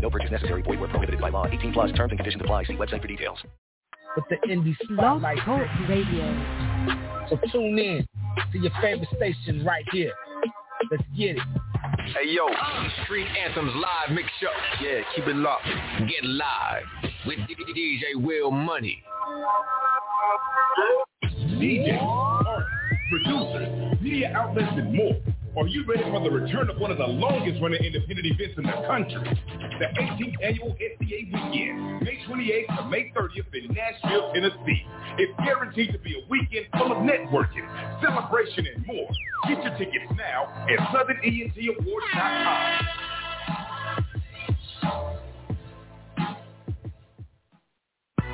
No purchase necessary. Void where prohibited by law. 18 plus terms and conditions apply. See website for details. With the indie spotlight. Radio. So tune in to your favorite station right here. Let's get it. Hey yo, Street Anthems live mix show. Yeah, keep it locked. Get live with DJ Will Money. DJ, artists, producers, media outlets, and more. Are you ready for the return of one of the longest running independent events in the country? The 18th annual SEA Weekend, May 28th to May 30th in Nashville, Tennessee. It's guaranteed to be a weekend full of networking, celebration, and more. Get your tickets now at SouthernENTAwards.com.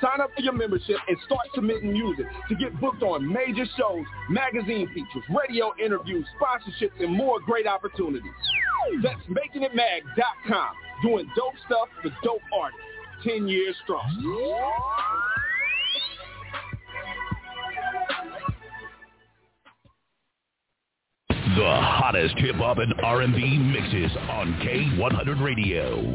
Sign up for your membership and start submitting music to get booked on major shows, magazine features, radio interviews, sponsorships, and more great opportunities. That's makingitmag.com. Doing dope stuff for dope artists. 10 years strong. The hottest hip hop and R&B mixes on K100 Radio.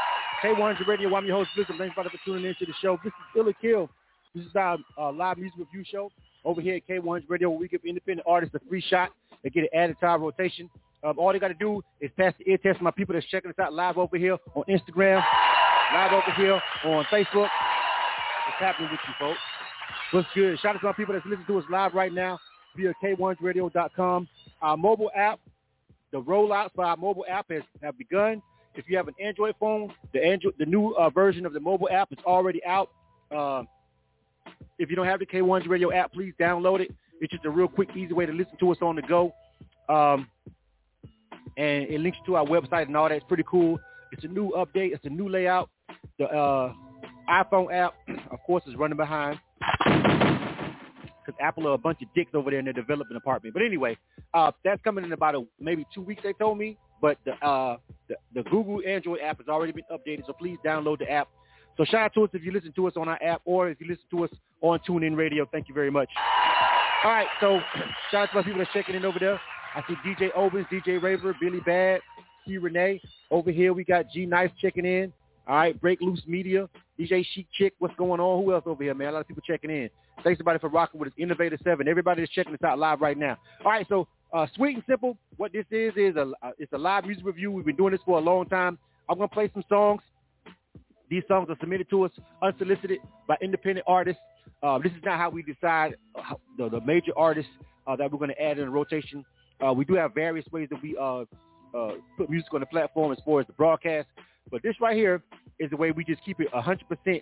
K100 Radio. I'm your host, Blizzard. Thanks for tuning in to the show. This is Ill Kill. This is our uh, live music review show over here at K100 Radio where we give independent artists a free shot. They get it added to our rotation. Um, all they got to do is pass the ear test my people that's checking us out live over here on Instagram, live over here on Facebook. What's happening with you, folks? What's good? Shout out to my people that's listening to us live right now via K1radio.com. Our mobile app, the rollouts for our mobile app has have begun. If you have an Android phone, the Android, the new uh, version of the mobile app is already out. Uh, if you don't have the K1 Radio app, please download it. It's just a real quick, easy way to listen to us on the go. Um, and it links to our website and all that. It's pretty cool. It's a new update. It's a new layout. The uh, iPhone app, of course, is running behind because Apple are a bunch of dicks over there in their development department. But anyway, uh, that's coming in about a, maybe two weeks. They told me, but the, uh, the the Google Android app has already been updated. So please download the app. So shout out to us if you listen to us on our app or if you listen to us on TuneIn Radio. Thank you very much. All right, so shout out to my people that's checking in over there. I see DJ Owens, DJ Raver, Billy Bad, C Renee. Over here we got G Nice checking in. All right, Break Loose Media, DJ Chic Chick, what's going on? Who else over here, man? A lot of people checking in. Thanks everybody for rocking with us. Innovator 7, everybody that's checking us out live right now. All right, so uh, sweet and simple, what this is is a, uh, it's a live music review. We've been doing this for a long time. I'm to play some songs. These songs are submitted to us unsolicited by independent artists. Uh, this is not how we decide how, the, the major artists uh, that we're going to add in rotation. Uh, we do have various ways that we uh, uh, put music on the platform as far as the broadcast. But this right here is the way we just keep it 100%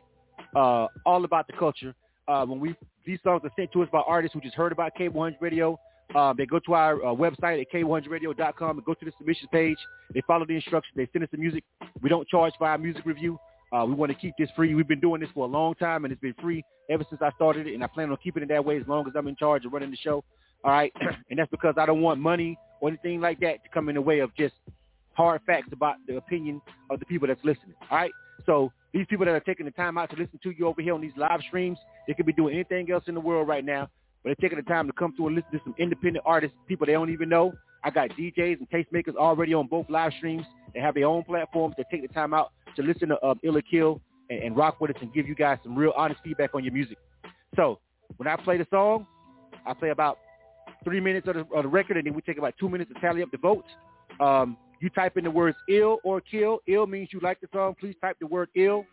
uh, all about the culture. Uh, when we these songs are sent to us by artists who just heard about K100 Radio, um, they go to our uh, website at k100radio.com and go to the submissions page. They follow the instructions. They send us the music. We don't charge for our music review. Uh, we want to keep this free. We've been doing this for a long time, and it's been free ever since I started it, and I plan on keeping it that way as long as I'm in charge of running the show. All right, and that's because I don't want money or anything like that to come in the way of just hard facts about the opinion of the people that's listening. All right, so these people that are taking the time out to listen to you over here on these live streams, they could be doing anything else in the world right now. But they're taking the time to come through and listen to some independent artists, people they don't even know. I got DJs and tastemakers already on both live streams. They have their own platforms. They take the time out to listen to um, Ill or Kill and, and rock with us and give you guys some real honest feedback on your music. So when I play the song, I play about three minutes of the, of the record, and then we take about two minutes to tally up the votes. Um, you type in the words ill or kill. Ill means you like the song. Please type the word ill.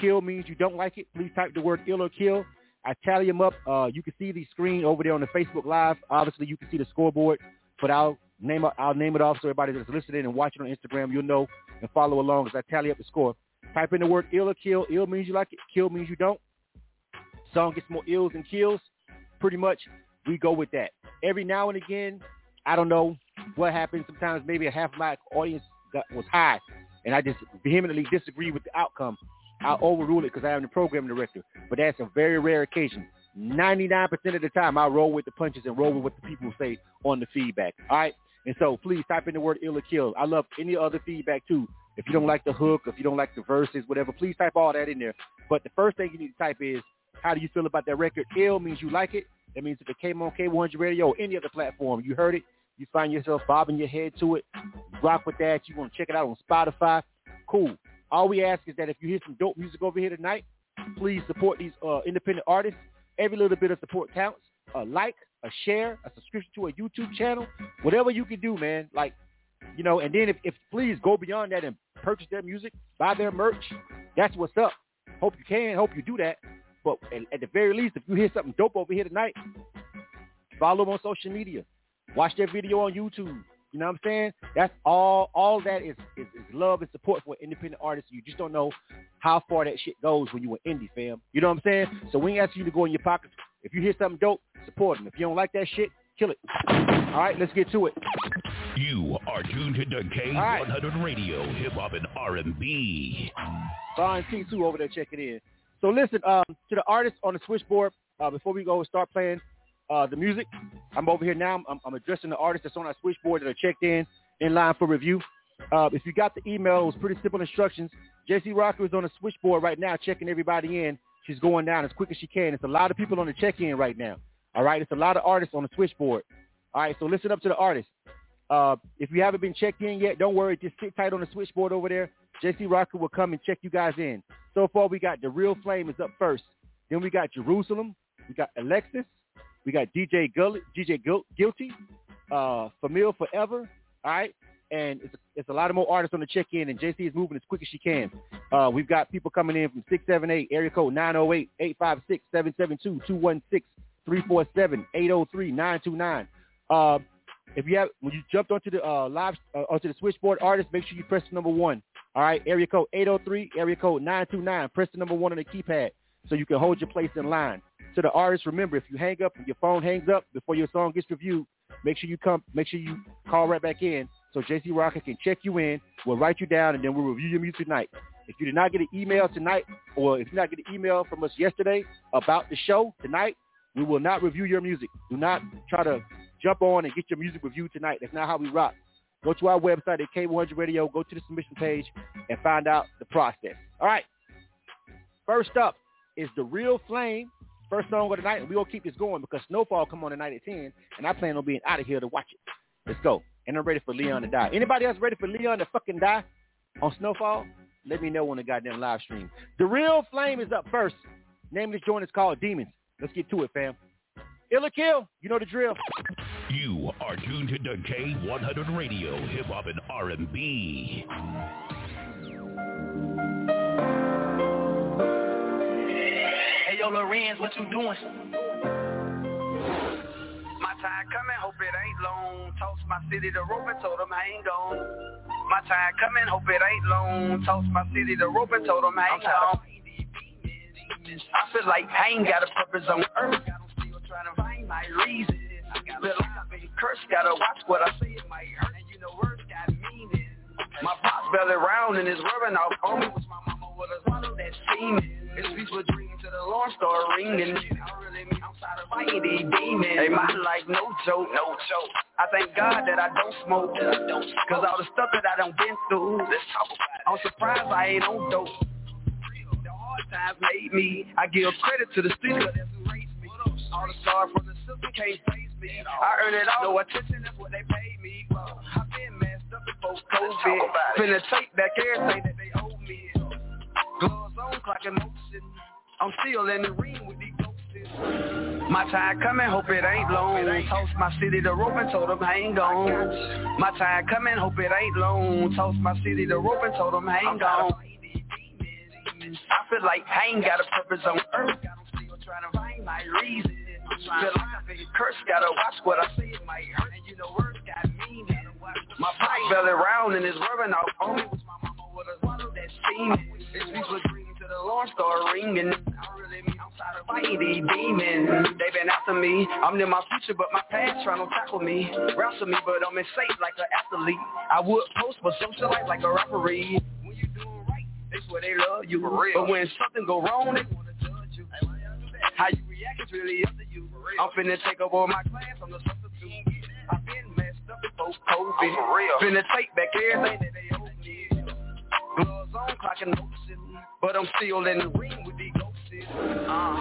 Kill means you don't like it. Please type the word ill or kill. I tally them up. Uh, you can see the screen over there on the Facebook Live. Obviously, you can see the scoreboard, but I'll name I'll name it off so everybody that's listening and watching on Instagram, you'll know and follow along as I tally up the score. Type in the word ill or kill. Ill means you like it. Kill means you don't. Song gets more ills than kills. Pretty much, we go with that. Every now and again, I don't know what happens. Sometimes maybe a half of my audience was high, and I just vehemently disagree with the outcome. I'll overrule it because I am the program director. But that's a very rare occasion. 99% of the time, I roll with the punches and roll with what the people say on the feedback. All right? And so please type in the word ill or kill. I love any other feedback too. If you don't like the hook, if you don't like the verses, whatever, please type all that in there. But the first thing you need to type is, how do you feel about that record? Ill means you like it. That means if it came on K100 Radio or any other platform, you heard it, you find yourself bobbing your head to it, rock with that. You want to check it out on Spotify, cool. All we ask is that if you hear some dope music over here tonight, please support these uh, independent artists. Every little bit of support counts. A like, a share, a subscription to a YouTube channel, whatever you can do, man. Like, you know, and then if, if please go beyond that and purchase their music, buy their merch. That's what's up. Hope you can. Hope you do that. But at, at the very least, if you hear something dope over here tonight, follow them on social media. Watch their video on YouTube. You know what I'm saying? That's all. All that is, is, is love and support for independent artists. You just don't know how far that shit goes when you an indie fam. You know what I'm saying? So we ain't asking you to go in your pockets. If you hear something dope, support them. If you don't like that shit, kill it. All right, let's get to it. You are tuned to K100 right. Radio, Hip Hop and R&B. Fine T2 over there checking in. So listen, um, to the artists on the switchboard, uh, before we go start playing uh, the music, I'm over here now. I'm, I'm, addressing the artists that's on our switchboard that are checked in, in line for review. Uh, if you got the email, it was pretty simple instructions. JC Rocker is on the switchboard right now checking everybody in. She's going down as quick as she can. It's a lot of people on the check-in right now. All right, it's a lot of artists on the switchboard. All right, so listen up to the artists. Uh, if you haven't been checked in yet, don't worry. Just sit tight on the switchboard over there. JC Rocker will come and check you guys in. So far, we got The Real Flame is up first. Then we got Jerusalem. We got Alexis. We got DJ Gully, DJ Guilty, uh, Family Forever. All right. And it's it's a lot of more artists on the check-in, and JC is moving as quick as she can. Uh, we've got people coming in from 678, area code 908-856-772-216-347-803-929. Uh, if you have, when you jumped onto the uh, live, uh, onto the switchboard artist, make sure you press the number one. All right, area code 803, area code 929. Press the number one on the keypad so you can hold your place in line. To the artist, remember, if you hang up, if your phone hangs up before your song gets reviewed, make sure you come, make sure you call right back in so JC Rocker can check you in. We'll write you down, and then we'll review your music tonight. If you did not get an email tonight, or if you did not get an email from us yesterday about the show tonight, we will not review your music. Do not try to jump on and get your music reviewed tonight. That's not how we rock. Go to our website at K100 Radio, go to the submission page, and find out the process. All right. First up is The Real Flame First song of the night, going to keep this going because Snowfall come on tonight at 10, and I plan on being out of here to watch it. Let's go. And I'm ready for Leon to die. Anybody else ready for Leon to fucking die on Snowfall? Let me know on the goddamn live stream. The Real Flame is up first. Name of this joint is called Demons. Let's get to it, fam. Ill or Kill, you know the drill. You are tuned to K100 Radio, Hip Hop and R&B. Yo, Lorenz, what you doing? My time coming, hope it ain't long. Toss my city to rope and told them I ain't gone. My time coming, hope it ain't long. Toss my city to rope and told them I ain't gone. I feel like pain got a purpose on earth. I'm still trying to find my reason. I got a lot of curse, gotta watch what I say. It might hurt, and you know words got meaning. My boss belly round and is rubbing off on me. Was my a swallow that semen. It's peace with dreams to the alarm start ringing. I really mean outside of fighting these demons. Hey, my life no joke, no joke. I thank God that I don't smoke, I don't smoke. Cause all the stuff that I done been through. Let's talk about it. I'm surprised I ain't on dope. The hard times made me. I give credit to the streets, cause that's who raised me. All the stars from the system can't face me. I earn it all, no attention, that's what they pay me. I've been messed up before COVID. Finna take back everything that they owe me. Gloves on, clocking motion. I'm still in the ring with these ghosts. My time coming, hope it ain't long. Toss my city to rope and told them hang on. My time coming, hope it ain't long. Toss my city to rope and told them hang on. I feel like I ain't got a purpose on earth. I'm still trying to find my reason. Feel like I feel cursed, gotta watch what I say. It might hurt, and you know words got meaning. My pipe belly round and it's rubbing off on me. Was my mama with a swallow that steaming. This beach was green to the alarm start ringing. I really mean I'm of fighting these demons. They been after me. I'm in my future, but my past trying to tackle me. Wrestle me, but I'm in safe like an athlete. I would post, but socialite like a referee. When you doing right, they swear they love you. For real. But when something go wrong, they wanna judge you. How you react is really up to you. I'm finna take over my class, I'm the substitute. I've been messed up before COVID. Real. Finna take back everything that they owe me. Gloves on, clocking motion. But I'm still in the ring with these ghosts. Uh,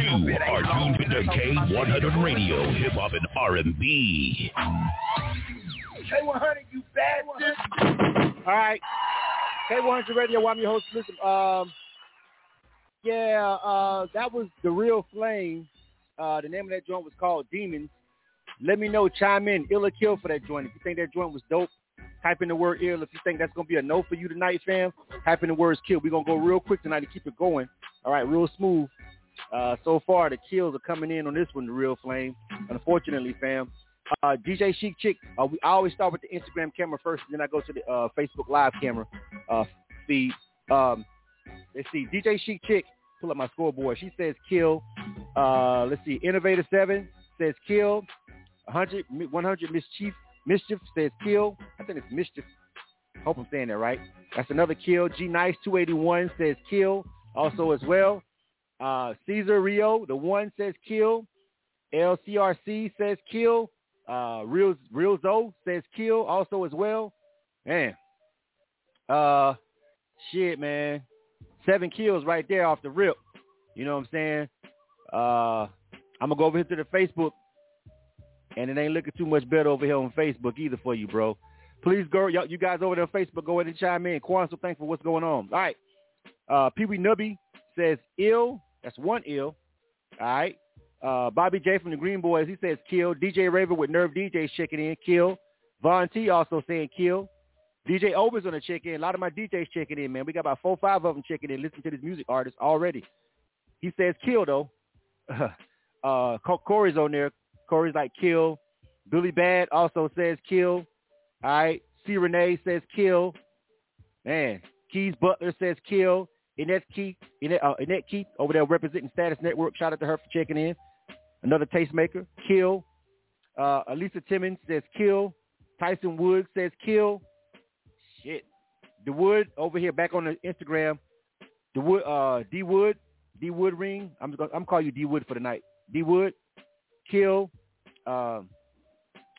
You are tuned into K100 Radio, Hip Hop and R&B. K100, you bastard. All right. K100 Radio, I'm your host, listen, um, yeah, uh, that was The Real Flame. Uh, the name of that joint was called Demons. Let me know, chime in, ill or kill for that joint. If you think that joint was dope, type in the word ill. If you think that's going to be a no for you tonight, fam, type in the words kill. We're going to go real quick tonight to keep it going. All right, real smooth. Uh, so far, the kills are coming in on this one, The Real Flame. Unfortunately, fam. Uh, DJ Chic Chick, uh, we, I always start with the Instagram camera first, and then I go to the uh, Facebook Live camera uh, feed. Um, let's see, DJ Chic Chick, pull up my scoreboard. She says kill. Uh, let's see, Innovator 7 says kill. 100, 100 Mischief, Mischief says kill. I think it's Mischief. Hope I'm saying that right. That's another kill. G Nice 281 says kill also as well. Uh, Caesar Rio, the one says kill. LCRC says kill. Uh, Real Real Zoe says kill also as well. Man, uh, shit, man, seven kills right there off the rip. You know what I'm saying? Uh, I'm gonna go over here to the Facebook, and it ain't looking too much better over here on Facebook either for you, bro. Please go, y'all, you guys over there on Facebook, go ahead and chime in. Quan, so thankful what's going on. All right, uh, Pee Wee Nubby says ill. That's one ill. All right. Uh, Bobby J from the Green Boys, he says kill. DJ Raver with Nerve DJ checking in, kill. Von T also saying kill. DJ Ober's on the check in. A lot of my DJs checking in, man. We got about four, five of them checking in, listening to this music artist already. He says kill though. uh, Corey's on there. Corey's like kill. Billy Bad also says kill. All right. C. Renee says kill. Man, Keys Butler says kill. Annette Keith, Annette, uh, Annette Keith over there representing Status Network. Shout out to her for checking in. Another tastemaker, kill. Uh, Elisa Timmons says kill. Tyson Wood says kill. Shit. The Wood over here back on the Instagram. The Wood, uh, D Wood, D Wood ring. I'm gonna, I'm calling you D Wood for the night. D Wood, kill. Um,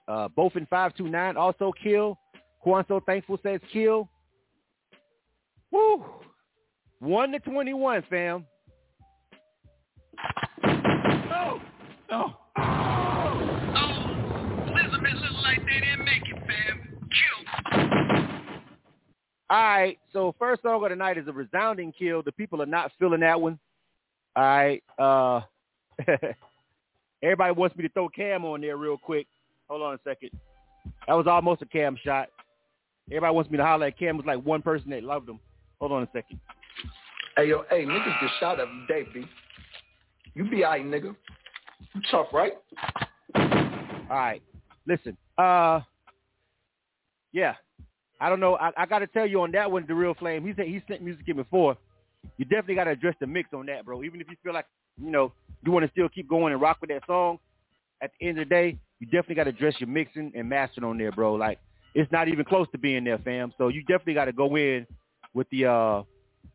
uh, both in five two nine also kill. Kwanso Thankful says kill. Woo. One to twenty-one, fam. No. No. Oh. Elizabeth looked like they didn't make it, fam. Kill. All right, so first song of the night is a resounding kill. The people are not feeling that one. All right, uh, everybody wants me to throw Cam on there real quick. Hold on a second. That was almost a Cam shot. Everybody wants me to holler at Cam. Was like one person that loved him. Hold on a second. Hey, yo, hey, niggas get shot every day, B. You be alright, nigga. You tough, right? All right, listen. Uh, yeah, I don't know. I, I got to tell you on that one, the real flame. He said he sent music in before. You definitely got to address the mix on that, bro. Even if you feel like you know you want to still keep going and rock with that song, at the end of the day, you definitely got to dress your mixing and mastering on there, bro. Like it's not even close to being there, fam. So you definitely got to go in with the uh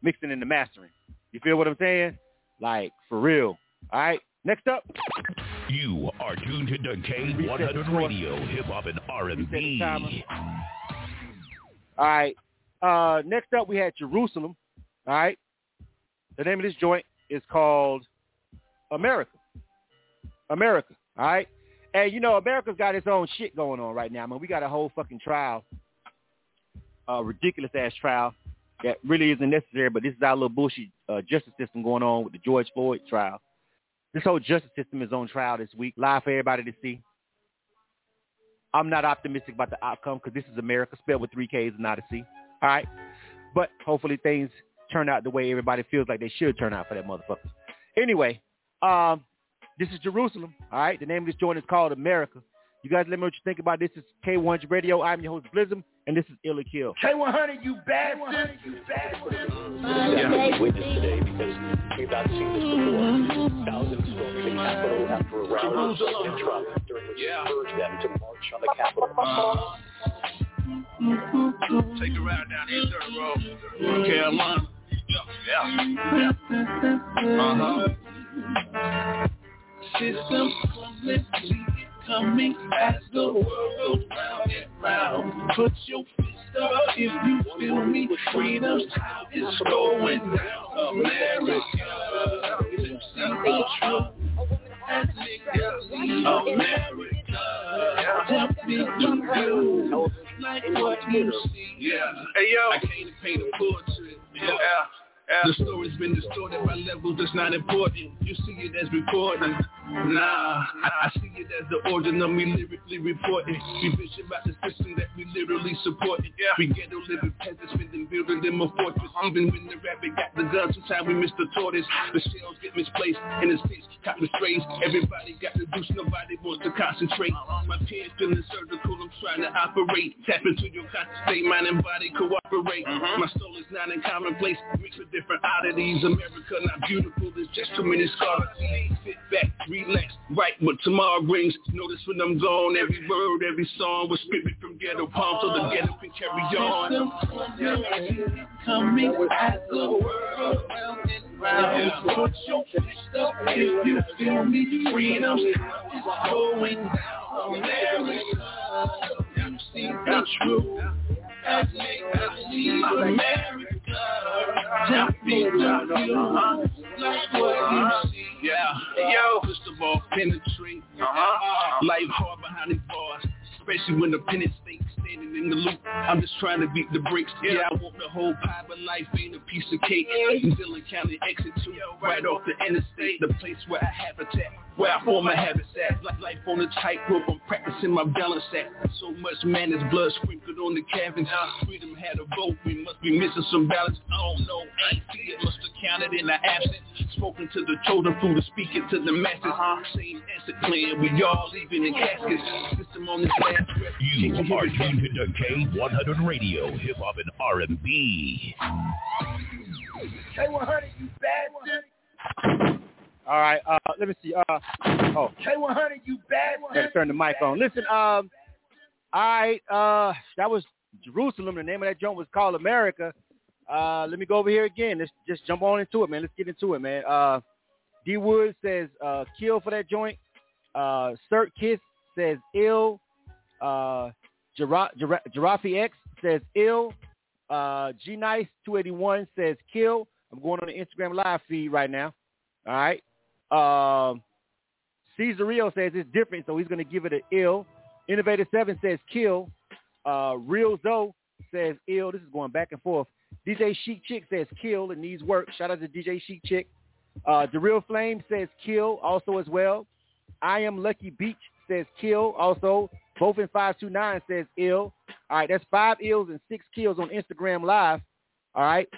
mixing and the mastering. You feel what I'm saying? Like for real. All right. Next up. You are tuned to K100 Radio, Hip Hop and R&B. All right. Uh, next up, we had Jerusalem. All right. The name of this joint is called America. America. All right. And you know, America's got its own shit going on right now. I mean, we got a whole fucking trial, a ridiculous ass trial that really isn't necessary. But this is our little bullshit uh, justice system going on with the George Floyd trial. This whole justice system is on trial this week, live for everybody to see. I'm not optimistic about the outcome because this is America, spelled with three Ks and not a C. All right, but hopefully things turn out the way everybody feels like they should turn out for that motherfucker. Anyway, um, this is Jerusalem. All right, the name of this joint is called America. You guys let me know what you think about this. This is K100 Radio. I'm your host Blizzum, and this is Ill or Kill. K100, you bastard! You bastard! Yeah, we witnessed today because we've not seen this before. Thousands storming the Capitol after a rally of President Trump, during which Yeah. he urged them to march on the Capitol. Take a ride down the dirt road. North Carolina. Yeah. Yeah. Uh-huh. System complexity coming as the world goes round and round. Put your fist up if you feel me. Freedom's time is going down. America, you see the truth. As legally America, jump into you like what you see. Yeah. Hey, yo. I came to paint a portrait. Yeah. The story's been distorted by levels that's not important. You see it as reporting. Nah, I, I see it as the origin of me lyrically reporting. We bitch about the system that we literally supporting. Yeah. We ghetto living peasants spending building them a fortress. Even when the rabbit got the gun, sometimes we miss the tortoise. The shells get misplaced and the sticks caught strays. Everybody got the deuce, nobody wants to concentrate. My pen's feeling surgical, I'm trying to operate. Tap into your conscious state, mind and body cooperate. Mm-hmm. My soul is not in commonplace, mixed with different oddities. America not beautiful, there's just too many scars. Sit back, relax, right what tomorrow brings. Notice when I'm gone, every word, every song was me from ghetto palm so the ghetto can carry on. Coming as the world round. Put your fist up if you feel me. Freedom is going down. America, you see the truth. As legally America, jump into you like what you see. Yeah, yo, first of all, penetrate. Uh-huh. Life hard behind these bars, especially when the pen state standing in the loop. I'm just trying to beat the brakes. Yeah, I want the whole pie, but life ain't a piece of cake. In Dillon County, exit two, right off the interstate, the place where I habitat, where I form my habits at. Like life on a tightrope, I'm practicing my balance act. So much man is blood sprinkled on the cabins. Freedom had a vote, we must be missing some balance. I don't know, I see it, must have counted in the absence. Spoken to the children through the speaking to the masses. Uh-huh. Same answer plan, we all leaving in caskets. System on this. You are tuned into K100 Radio, Hip Hop and R&B. K100, you bastard! All right. Uh, let me see. Uh, oh, K100, you bad gotta turn the mic on. Listen. Um. All right. Uh, that was Jerusalem. The name of that joint was called America. Uh, let me go over here again. Let's just jump on into it, man. Let's get into it, man. Uh, D Wood says uh, kill for that joint. Uh, Cert Kiss says ill. Uh, Giraffe X says ill. Uh, G Nice 281 says kill. I'm going on the Instagram live feed right now. All right. Um, Caesar Rio says it's different, so he's going to give it an ill. Innovator 7 says kill. Uh, Real Zoe says ill. This is going back and forth. DJ Chic Chick says kill. It needs work. Shout out to DJ Chic Chick. Uh, The Real Flame says kill also as well. I am Lucky Beach says kill also. Both in 529 says ill. All right, that's five ills and six kills on Instagram Live. All right.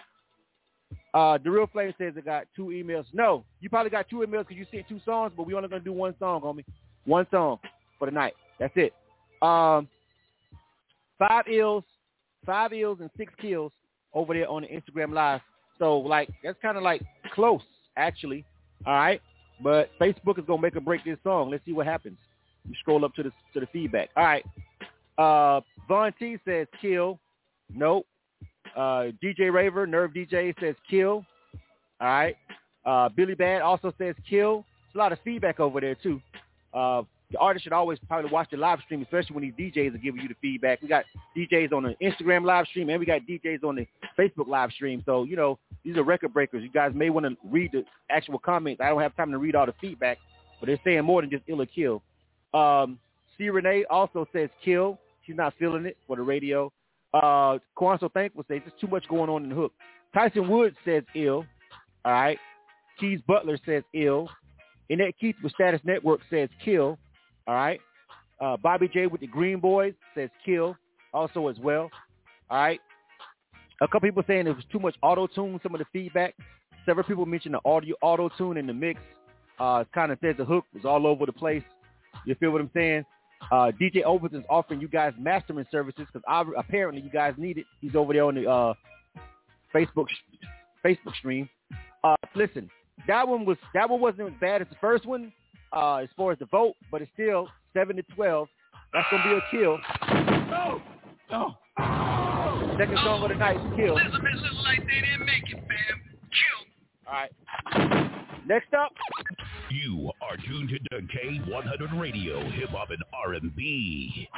Uh, the Real Flame says it got two emails. No, you probably got two emails because you sent two songs, but we only gonna do one song, homie. One song for the night. That's it. Um, five ills, five ills and six kills over there on the Instagram Live. So like that's kind of like close actually. All right, but Facebook is gonna make or break this song. Let's see what happens. You scroll up to the to the feedback. All right. Uh, Von T says kill. Nope. Uh, DJ Raver, Nerve DJ says kill. All right. Uh, Billy Bad also says kill. There's a lot of feedback over there too. Uh, the artist should always probably watch the live stream, especially when these DJs are giving you the feedback. We got DJs on the Instagram live stream and we got DJs on the Facebook live stream. So, you know, these are record breakers. You guys may want to read the actual comments. I don't have time to read all the feedback, but they're saying more than just ill or kill. Um, C. Renee also says kill. She's not feeling it for the radio. Uh, so Thankful says there's too much going on in the hook. Tyson Woods says ill. All right. Keys Butler says ill. Annette Keith with Status Network says kill. All right. Uh, Bobby J with the Green Boys says kill also as well. All right. A couple people saying it was too much auto tune, some of the feedback. Several people mentioned the audio auto tune in the mix. Uh, kind of says the hook was all over the place. You feel what I'm saying? Uh, DJ Overton's offering you guys mastering services because apparently you guys need it. He's over there on the uh, Facebook Facebook stream. Uh, listen, that one was that one wasn't as bad as the first one uh, as far as the vote, but it's still seven to twelve. That's gonna be a kill. Oh, oh. Second song of the night, kill. like they didn't make it, fam. Kill. All right. Next up. You are tuned to K100 Radio, Hip Hop and R&B.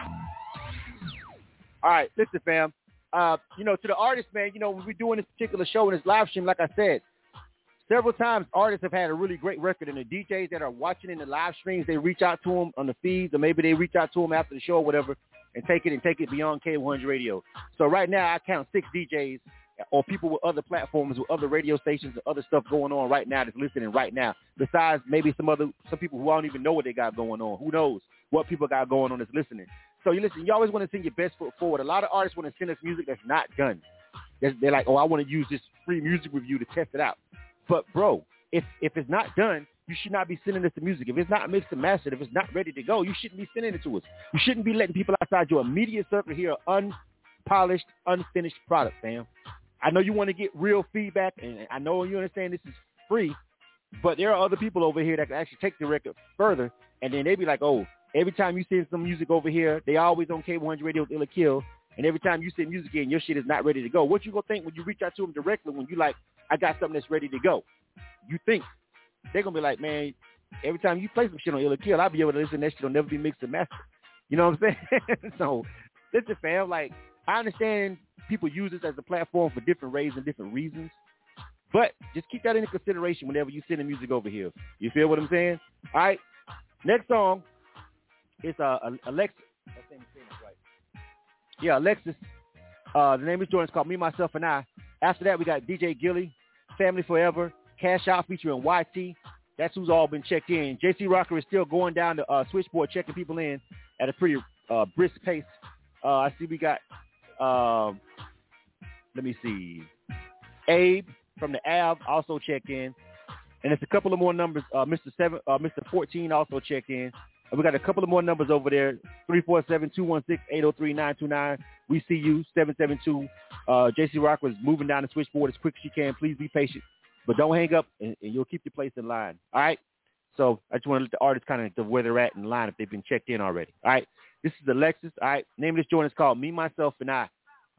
All right, listen, fam. Uh, you know, to the artists, man, you know, when we're doing this particular show and this live stream, like I said, several times artists have had a really great record, and the DJs that are watching in the live streams, they reach out to them on the feeds, or maybe they reach out to them after the show or whatever, and take it and take it beyond K100 Radio. So right now, I count six DJs or people with other platforms, with other radio stations, and other stuff going on right now that's listening right now. Besides maybe some other some people who I don't even know what they got going on. Who knows what people got going on that's listening. So you listen. You always want to send your best foot forward. A lot of artists want to send us music that's not done. They're like, oh, I want to use this free music review to test it out. But bro, if if it's not done, you should not be sending us the music. If it's not mixed and mastered, if it's not ready to go, you shouldn't be sending it to us. You shouldn't be letting people outside your immediate circle hear unpolished, unfinished product, fam. I know you want to get real feedback, and I know you understand this is free, but there are other people over here that can actually take the record further, and then they be like, oh, every time you send some music over here, they always on K100 Radio with Ill or Kill, and every time you send music in, your shit is not ready to go. What you gonna think when you reach out to them directly when you like, I got something that's ready to go? You think they're gonna be like, man, every time you play some shit on Ill or Kill, I'll be able to listen to that shit It'll never be mixed and mastered. You know what I'm saying? so listen, fam, like I understand people use this as a platform for different ways and different reasons. But just keep that into consideration whenever you send the music over here. You feel what I'm saying? All right. Next song is uh, Alexis. Yeah, Alexis. Uh, the name is Jordan. It's called Me, Myself, and I. After that, we got DJ Gilly, Family Forever, Cash Out featuring YT. That's who's all been checked in. JC Rocker is still going down the uh, switchboard checking people in at a pretty uh, brisk pace. Uh, I see we got um, let me see. Abe from the Av also checked in. And it's a couple of more numbers. Uh, Mr. Seven, uh, Mr. 14 also checked in. And we got a couple of more numbers over there. 347-216-803-929. We see you. 772. Uh, JC Rock was moving down the switchboard as quick as she can. Please be patient. But don't hang up, and, and you'll keep your place in line. All right? So I just want to let the artists kind of where they're at in line if they've been checked in already. All right? This is Alexis. All right. Name of this joint is called Me, Myself, and I.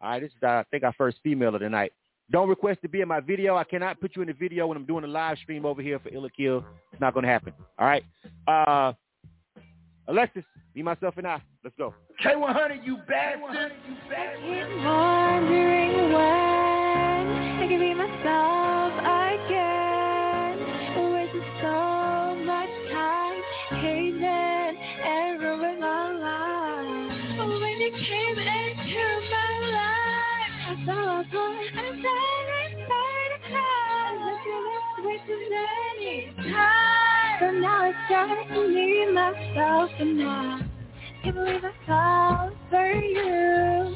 All right. This is, uh, I think, our first female of the night. Don't request to be in my video. I cannot put you in the video when I'm doing a live stream over here for Ill or Kill. It's not going to happen. All right. Uh, Alexis, me, myself, and I. Let's go. K100, you bastard. You bastard. Keep wondering when I can be myself you came into my life. I saw a boy and then inside a crowd. But you looked way too many times. So now it's just me, myself, and I. Can't believe I fell for you.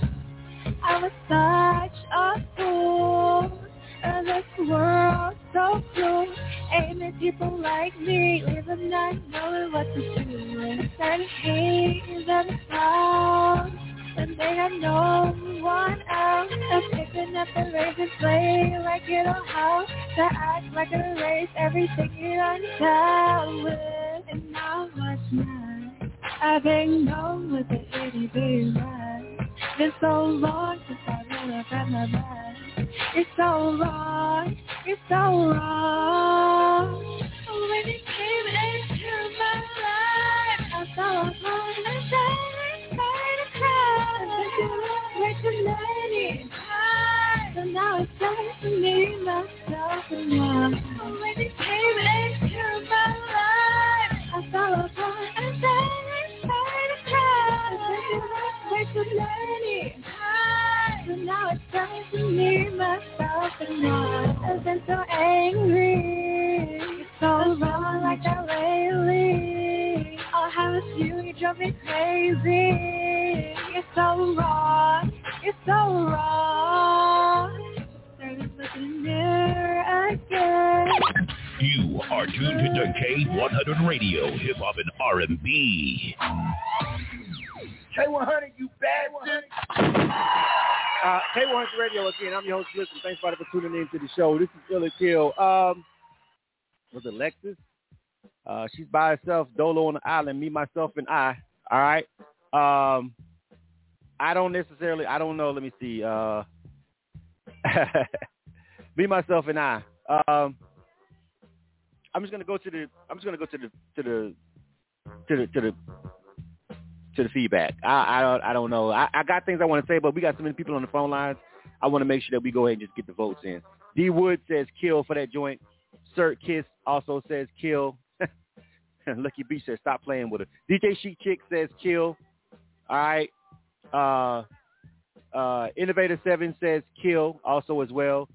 I was such a fool. And this world so cruel. It people like me living not knowing what to do? And started hating themselves. And they have no one else. I'm picking up the razor blade like it don't help. To act like I erase everything you don't tell with. And now what's mine? I've been known with the itty bitty. Been so long since I really had my back. It's so wrong, it's so wrong. When you came into my life, I a phone and then inside a crowd. But you look way too many times. So now it's just me, myself, and I. When you came into my life, I saw a phone and so many times, but now it's time to meet myself and I. I've been so angry, it's so wrong like that lately. I'll have a few, you drive me crazy. It's so wrong, it's so wrong. Started looking in again. You are tuned to K100 Radio, Hip Hop and R&B. K100, you. Uh, K100 Radio again. I'm your host, Listen. Thanks, for tuning in to the show. This is Ill or Kill. Um, was it Lexus? Uh, she's by herself, Dolo on the island, me, myself, and I. All right. Um, I don't necessarily, I don't know. Let me see. Uh, me, myself, and I. Um, I'm just gonna go to the. I'm just gonna go to the to the to the to the to the feedback. I I don't I don't know. I, I got things I want to say, but we got so many people on the phone lines. I want to make sure that we go ahead and just get the votes in. D Wood says kill for that joint. Cert Kiss also says kill. Lucky Beach says stop playing with her. DJ Chic Chick says kill. All right. Uh, uh, Innovator Seven says kill also as well.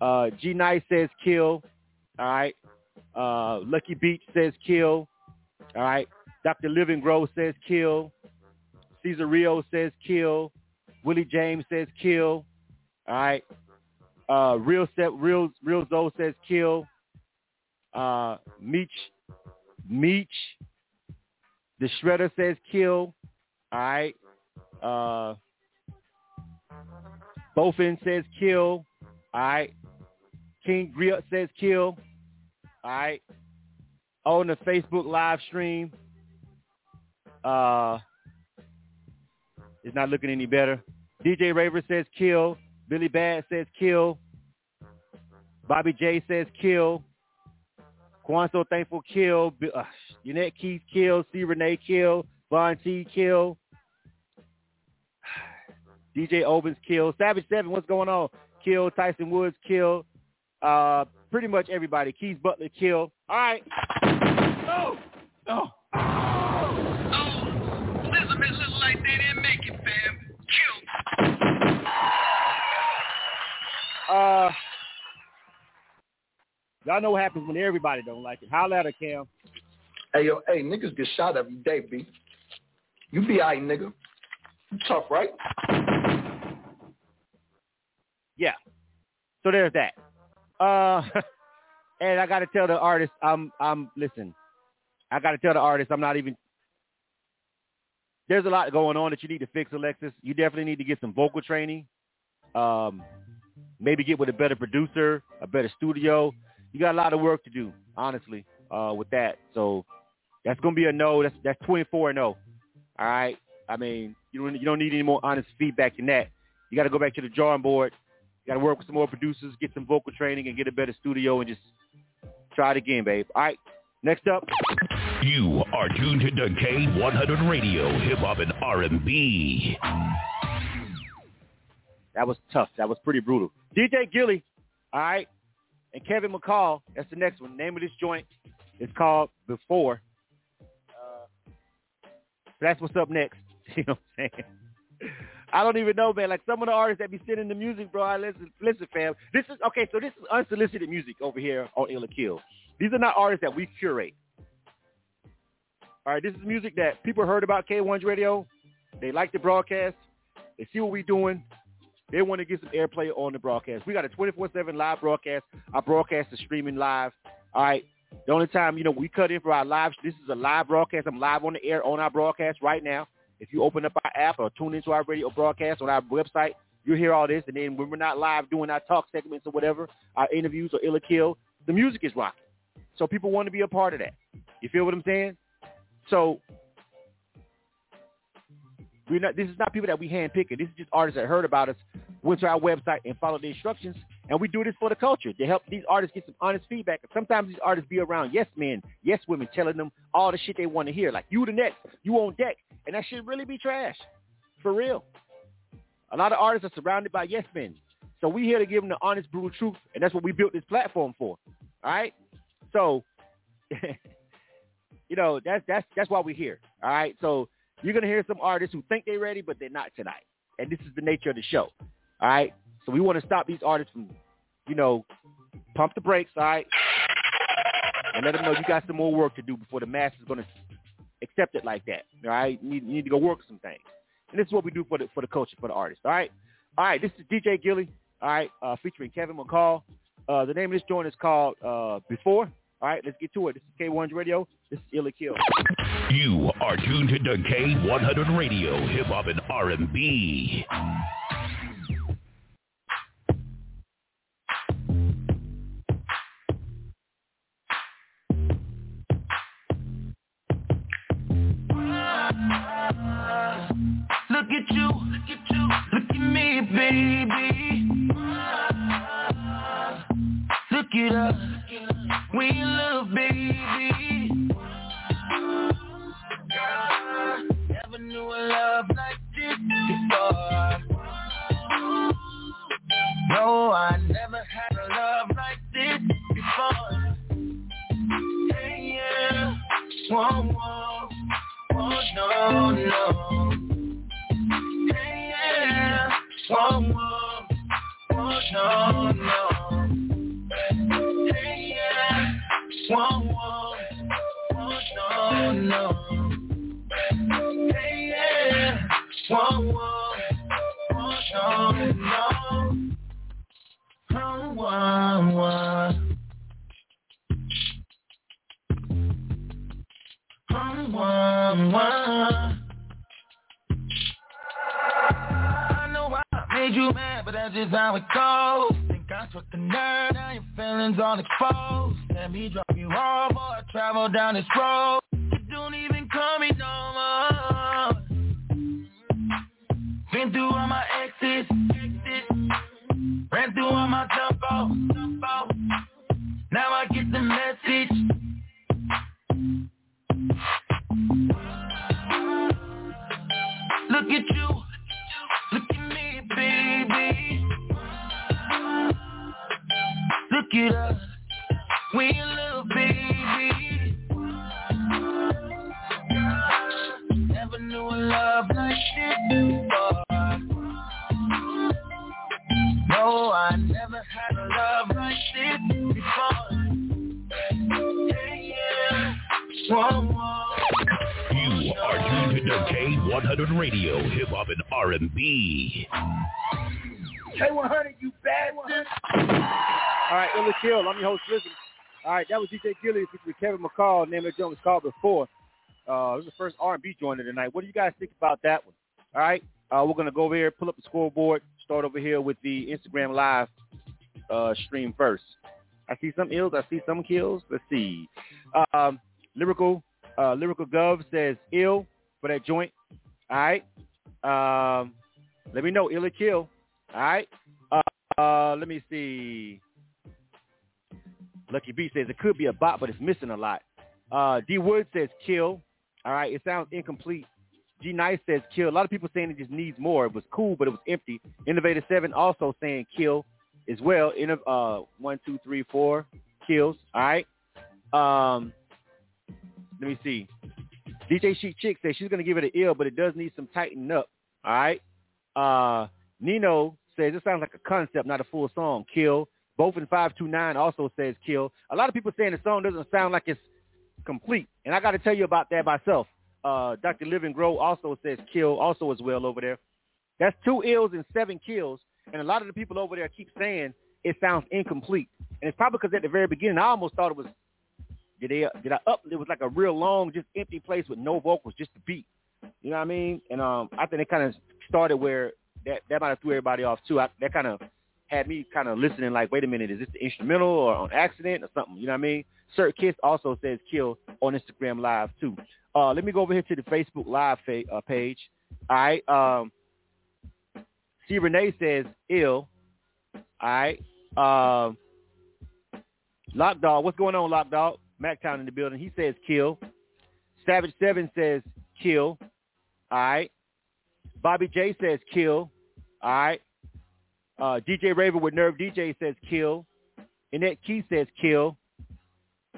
Uh, G Nice says kill. All right. Uh, Lucky Beach says kill. All right. Dr. Living Grove says kill. Caesar Rio says kill. Willie James says kill. All right. Uh, Real Set Real Real Zoe says kill. Uh, Meech Meech the Shredder says kill. All right. Uh, Bofin says kill. All right. King Griot says kill. All right. On the Facebook live stream, uh, it's not looking any better. DJ Raver says kill. Billy Bad says kill. Bobby J says kill. Kwanso Thankful kill. Uh, Yannette Keith kill. C. Renee kill. Von T kill. DJ Obens kill. Savage Seven, what's going on? Kill. Tyson Woods kill. Uh, pretty much everybody. Keys Butler kill. All right. Oh, oh. Uh, y'all know what happens when everybody don't like it. Holla at her, Cam. Hey, yo, hey, niggas get shot every day, B. You be alright, nigga. You tough, right? Yeah. So there's that. Uh, and I got to tell the artist, I'm, I'm, listen, I got to tell the artist, I'm not even, there's a lot going on that you need to fix, Alexis. You definitely need to get some vocal training. Um, maybe get with a better producer, a better studio. You got a lot of work to do, honestly, uh, with that. So that's going to be a no. That's, that's 24 and no. All right. I mean, you don't, you don't need any more honest feedback than that. You got to go back to the drawing board. You got to work with some more producers, get some vocal training, and get a better studio, and just try it again, babe. All right. Next up. You are tuned to K100 Radio, Hip Hop and R&B. That was tough. That was pretty brutal. DJ Gilly, all right, and Kevin McCall. That's the next one. Name of this joint is called Before. Uh, that's what's up next. You know what I'm saying? I don't even know, man. Like some of the artists that be sending the music, bro. I listen, listen, fam. This is okay. So this is unsolicited music over here on Ill or Kill. These are not artists that we curate. All right, this is music that people heard about K1's radio. They like the broadcast. They see what we're doing. They want to get some airplay on the broadcast. We got a 24-7 live broadcast. Our broadcast is streaming live. All right. The only time, you know, we cut in for our live, this is a live broadcast. I'm live on the air on our broadcast right now. If you open up our app or tune into our radio broadcast on our website, you'll hear all this. And then when we're not live doing our talk segments or whatever, our interviews or Ill or Kill, the music is rocking. So people want to be a part of that. You feel what I'm saying? So we're not. This is not people that we handpicking. This is just artists that heard about us, went to our website and followed the instructions, and we do this for the culture to help these artists get some honest feedback. Sometimes these artists be around yes men, yes women, telling them all the shit they want to hear. Like you the next, you on deck, and that should really be trash, for real. A lot of artists are surrounded by yes men, so we here to give them the honest, brutal truth, and that's what we built this platform for. All right, so you know that's that's that's why we're here. All right, so you're gonna hear some artists who think they're ready, but they're not tonight. And this is the nature of the show. All right. So we want to stop these artists from, you know, pump the brakes. All right. And let them know you got some more work to do before the mass is gonna accept it like that. All right. You need, you need to go work some things. And this is what we do for the for the culture, for the artists. All right. All right. This is DJ Gilly. All right. Uh, featuring Kevin McCall. Uh, the name of this joint is called uh, Before. All right, let's get to it. This is K100 Radio. This is Ill or Kill. You are tuned to K100 Radio, hip hop and R&B. K100, you bad one. All right, Ill or Kill. I'm your host, Listen. All right, that was DJ Gillies with Kevin McCall. Name of the joint was called Before. Uh, this is the first R&B joint of the night. What do you guys think about that one? All right, uh, we're gonna go over here, pull up the scoreboard, start over here with the Instagram Live uh, stream first. I see some ills. I see some kills. Let's see. Um, lyrical uh, lyrical gov says ill for that joint. All right. Um, let me know ill or kill. All right. Uh, uh, let me see. Lucky B says it could be a bot, but it's missing a lot. Uh, D Wood says kill. All right. It sounds incomplete. G Nice says kill. A lot of people saying it just needs more. It was cool, but it was empty. Innovator Seven also saying kill as well. In uh, one, two, three, four kills. All right. Um, let me see. DJ Chic Chick says she's gonna give it an ill, but it does need some tightening up. All right. Uh, Nino says it sounds like a concept, not a full song. Kill. Both in five two nine also says kill. A lot of people saying the song doesn't sound like it's complete, and I got to tell you about that myself. Uh, Dr. Living Grow also says kill, also as well over there. That's two ills and seven kills, and a lot of the people over there keep saying it sounds incomplete, and it's probably because at the very beginning I almost thought it was did I did I up? It was like a real long, just empty place with no vocals, just the beat. You know what I mean? And um, I think it kind of started where that that might have threw everybody off too. I, that kind of had me kind of listening, like, wait a minute, is this the instrumental or on accident or something? You know what I mean? Sir Kiss also says kill on Instagram Live too. Uh, let me go over here to the Facebook Live fa- uh, page. All right. Um, C Renee says ill. All right. Um, Lockdog, what's going on, Lockdog? Mactown in the building. He says kill. Savage Seven says kill. All right. Bobby J says kill. All right. Uh, DJ Raven with Nerve DJ says kill. Annette Key says kill.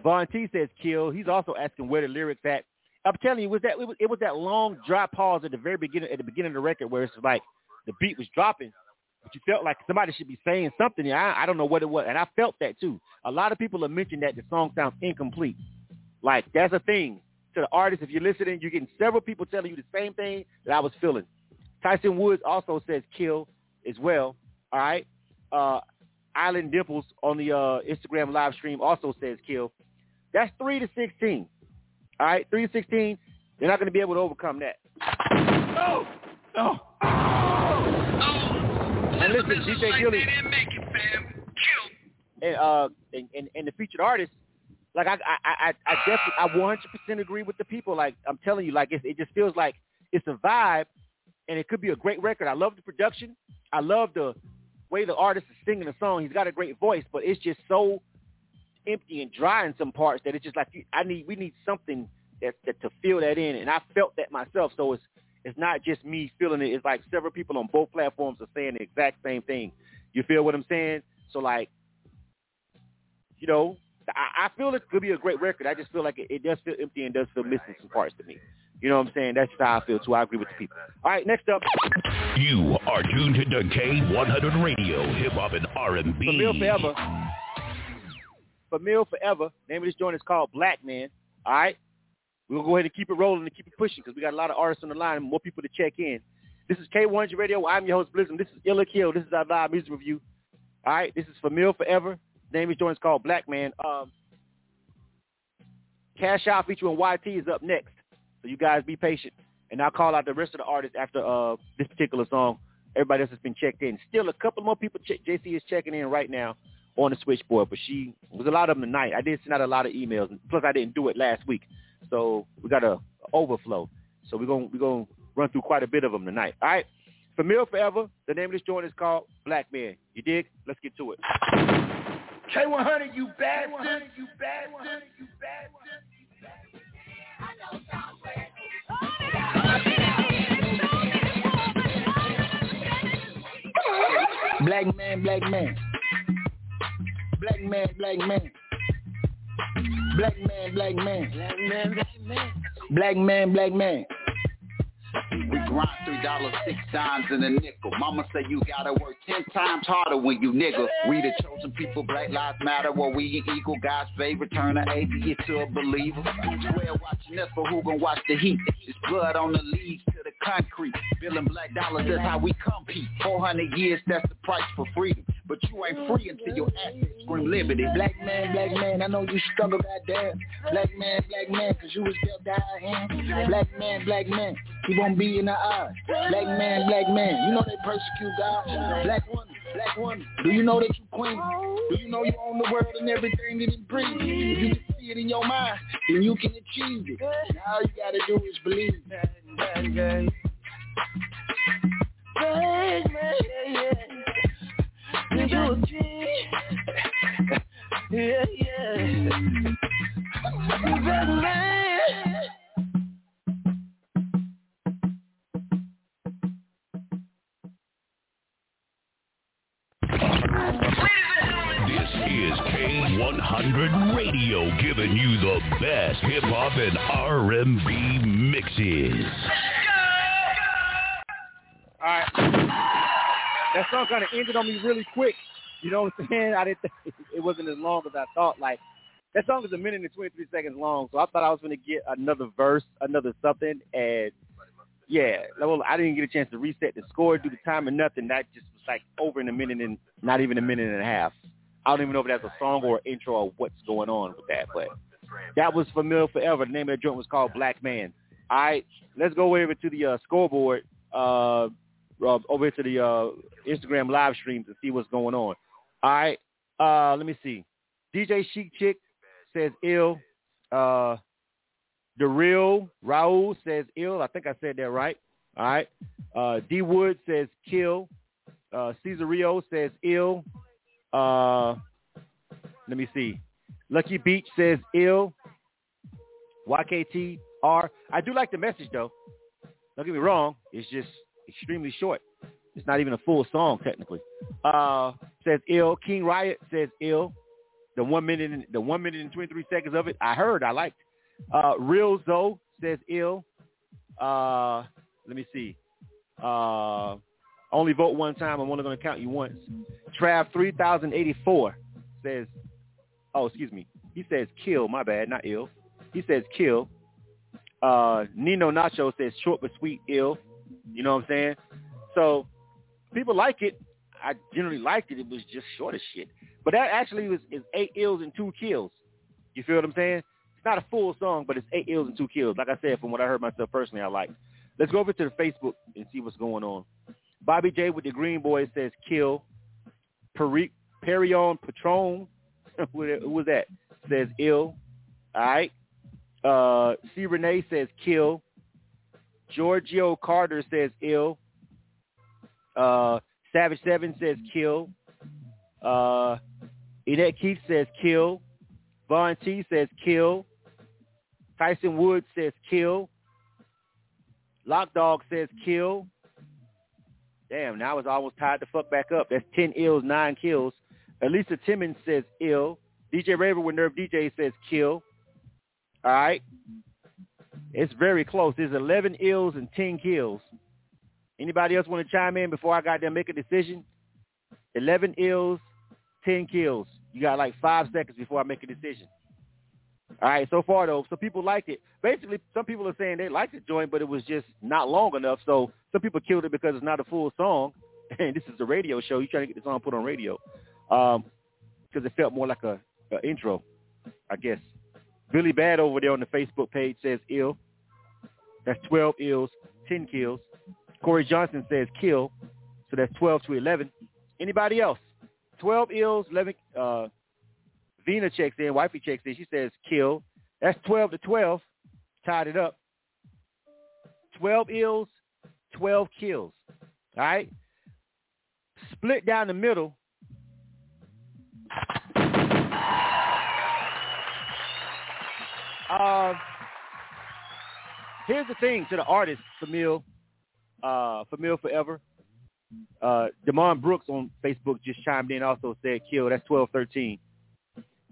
Von T says kill. He's also asking where the lyrics at. I'm telling you, it was that it was, it was that long dry pause at the very beginning at the beginning of the record where it's like the beat was dropping, but you felt like somebody should be saying something. I I don't know what it was, and I felt that too. A lot of people have mentioned that the song sounds incomplete. Like that's a thing to the artist. If you're listening, you're getting several people telling you the same thing that I was feeling. Tyson Woods also says kill as well. All right. Uh, Island Dimples on the uh, Instagram live stream also says kill. That's three to sixteen. All right, three to sixteen. They're not going to be able to overcome that. No, no. Oh. And listen, DJ Gilly and uh and, and, and the featured artist, like I I I, I definitely I 100 percent agree with the people. Like I'm telling you, like it, it just feels like it's a vibe, and it could be a great record. I love the production. I love the way the artist is singing the song. He's got a great voice, but it's just so empty and dry in some parts that it's just like I need we need something that, that to fill that in, and I felt that myself. So it's it's not just me feeling it. It's like several people on both platforms are saying the exact same thing. You feel what I'm saying? So like, you know, I, I feel it could be a great record. I just feel like it, it does feel empty and does feel missing some parts to me. You know what I'm saying? That's how I feel too. I agree with the people. All right, next up. You are tuned to K100 Radio, hip hop and R&B. Family Forever. Family Forever. Name of this joint is called Black Man. All right. We're going to go ahead and keep it rolling and keep it pushing because we got a lot of artists on the line and more people to check in. This is K100 Radio. I'm your host, Blizzard. This is Ill or Kill. This is our live music review. All right. This is Family Forever. Name of this joint is called Black Man. Um, Cash Out featuring YT is up next. So you guys be patient. And I'll call out the rest of the artists after uh, this particular song. Everybody else has been checked in. Still a couple more people. Check, JC is checking in right now on the switchboard, but she was a lot of them tonight. I did send out a lot of emails. Plus, I didn't do it last week, so we got a, a overflow. So we're gonna we're gonna run through quite a bit of them tonight. All right, Family Forever. The name of this joint is called Black Man. You dig? Let's get to it. K100, you bastard. You bastard. You bastard. Black man, black man. Black man, black man. Black man, black man. Black man, black man. Black man, black man. Grind three dollars six times and a nickel. Mama say you gotta work ten times harder when you nigga. We the chosen people, Black Lives Matter, what we equal. God's favorite, turn an atheist to a believer. Swear watching us, but who gon' watch the heat? It's blood on the leaves concrete. Billing black dollars, that's how we compete. 400 years, that's the price for freedom. But you ain't free until your assets scream liberty. Black man, black man, I know you struggle, goddamn. Black man, black man, cause you was built to hand. Black man, black man, he won't be in the eye. Black man, black man, you know they persecute God. Black woman, black woman, do you know that you queen? Do you know you own the world and everything that it breathes? If you can see it in your mind, then you can achieve it. Now all you gotta do is believe. Yeah. You Yeah, yeah. Black This is K100 Radio giving you the best hip hop and R&B mixes. All right. That song kind of ended on me really quick. You know what I'm saying? I didn't think it wasn't as long as I thought. Like that song is a minute and 23 seconds long, so I thought I was going to get another verse, another something, and yeah, well, I didn't get a chance to reset the score, do the time, or nothing. That just was like over in a minute and not even a minute and a half. I don't even know if that's a song or an intro or what's going on with that, but that was Family Forever. The name of the joint was called Black Man. All right, let's go over to the uh, scoreboard, uh, uh, over to the uh, Instagram live streams and see what's going on. All right, uh, let me see. DJ Chic Chick says ill. Uh, the real Raul says ill. I think I said that right. All right. Uh, D Wood says kill. Uh, Rio says ill. Uh, let me see. Lucky Beach says ill. YKTR. I do like the message though. Don't get me wrong. It's just extremely short. It's not even a full song technically. Uh, says ill. King Riot says ill. The one minute, and, the one minute and twenty three seconds of it, I heard, I liked. Uh, Real Zoe says ill. Uh, let me see. Uh, only vote one time. I'm only going to count you once. Trav 3084 says, oh, excuse me. He says kill. My bad, not ill. He says kill. Uh, Nino Nacho says short but sweet, ill. You know what I'm saying? So people like it. I generally liked it. It was just short as shit. But that actually was is eight ills and two kills. You feel what I'm saying? Not a full song, but it's eight ills and two kills. Like I said, from what I heard myself personally, I like. Let's go over to the Facebook and see what's going on. Bobby J with the Green Boy says kill. Peri- Perion Patron, who was that? Says ill. All right. Uh, C. Renee says kill. Giorgio Carter says ill. Uh, Savage Seven says kill. Uh, Edette Keith says kill. Vaughn T says kill. Tyson Woods says kill. Lock Dog says kill. Damn, now it's almost tied to fuck back up. That's 10 ills, 9 kills. Elisa Timmons says ill. DJ Raver with Nerve DJ says kill. All right. It's very close. There's 11 ills and 10 kills. Anybody else want to chime in before I got there make a decision? 11 ills, 10 kills. You got like five seconds before I make a decision. All right, so far though, some people liked it. Basically, some people are saying they liked the joint, but it was just not long enough. So some people killed it because it's not a full song, and this is a radio show. You're trying to get the song put on radio because um, it felt more like a, a intro, I guess. Billy Bad over there on the Facebook page says ill. That's 12 ills, 10 kills. Corey Johnson says kill, so that's 12 to 11. Anybody else? 12 ills, 11. Uh, Vina checks in, wifey checks in. She says kill. That's 12 to 12. Tied it up. 12 ills, 12 kills. All right? Split down the middle. Uh, here's the thing to the artist, Family, uh, Forever. Uh, Demond Brooks on Facebook just chimed in also said kill. That's 12-13.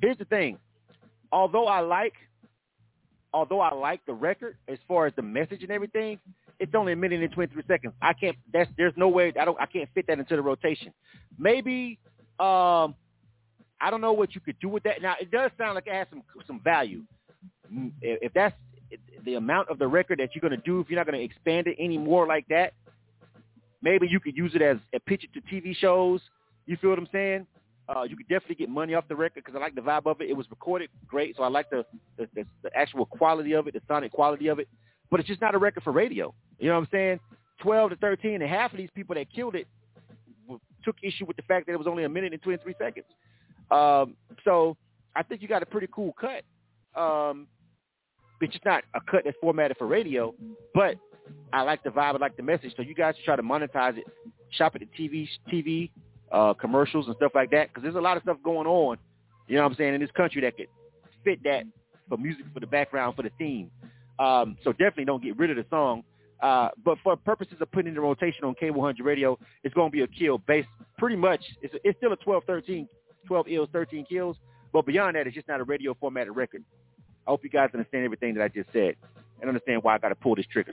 Here's the thing. Although I like although I like the record as far as the message and everything, it's only a minute and 23 seconds. I can't that's there's no way I don't I can't fit that into the rotation. Maybe um I don't know what you could do with that. Now it does sound like it has some some value. Mm, if that's the amount of the record that you're going to do, if you're not going to expand it any more like that, maybe you could use it as a pitch it to TV shows. You feel what I'm saying? Uh, you could definitely get money off the record because I like the vibe of it. It was recorded great, so I like the the, the the actual quality of it, the sonic quality of it. But it's just not a record for radio. You know what I'm saying? 12 to 13, and half of these people that killed it took issue with the fact that it was only a minute and 23 seconds. Um, so I think you got a pretty cool cut. Um, it's just not a cut that's formatted for radio, but I like the vibe, I like the message. So you guys try to monetize it, shop at the TV, TV uh, commercials and stuff like that, because there's a lot of stuff going on. You know what I'm saying in this country that could fit that for music, for the background, for the theme. Um, so definitely don't get rid of the song. Uh, but for purposes of putting in rotation on K100 radio, it's going to be a kill based pretty much. It's, it's still a 12, 13, 12 ills, 13 kills. But beyond that, it's just not a radio formatted record. I hope you guys understand everything that I just said and understand why I got to pull this trigger.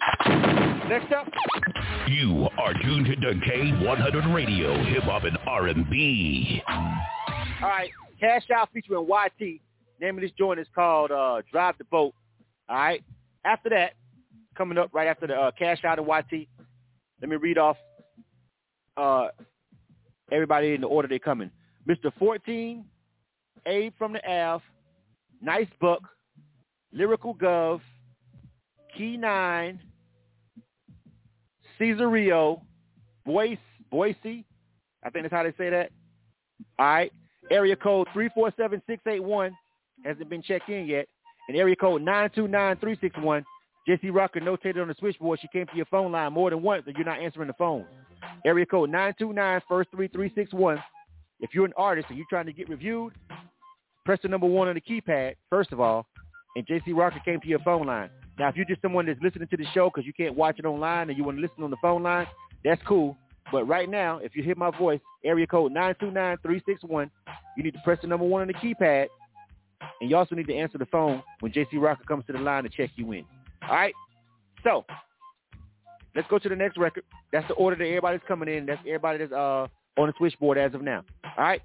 Next up. You are tuned to K100 Radio, Hip Hop and R&B. All right, Cash Out featuring YT. Name of this joint is called uh, Drive the Boat. All right. After that, coming up right after the uh, Cash Out and YT, let me read off uh, everybody in the order they're coming. Mr. 14, Abe from the Ave, Nice Buck, Lyrical Gov, Key Nine, Cesario, Boise, Boise, I think that's how they say that. All right. Area code 347681 hasn't been checked in yet. And area code 929361. JC Rocker notated on the switchboard. She came to your phone line more than once and you're not answering the phone. Area code 929 first 3361. If you're an artist and you're trying to get reviewed, press the number one on the keypad, first of all, and JC Rocker came to your phone line. Now, if you're just someone that's listening to the show because you can't watch it online and you want to listen on the phone line, that's cool. But right now, if you hear my voice, area code 929-361, you need to press the number one on the keypad. And you also need to answer the phone when JC Rocker comes to the line to check you in. All right. So let's go to the next record. That's the order that everybody's coming in. That's everybody that's uh on the switchboard as of now. All right.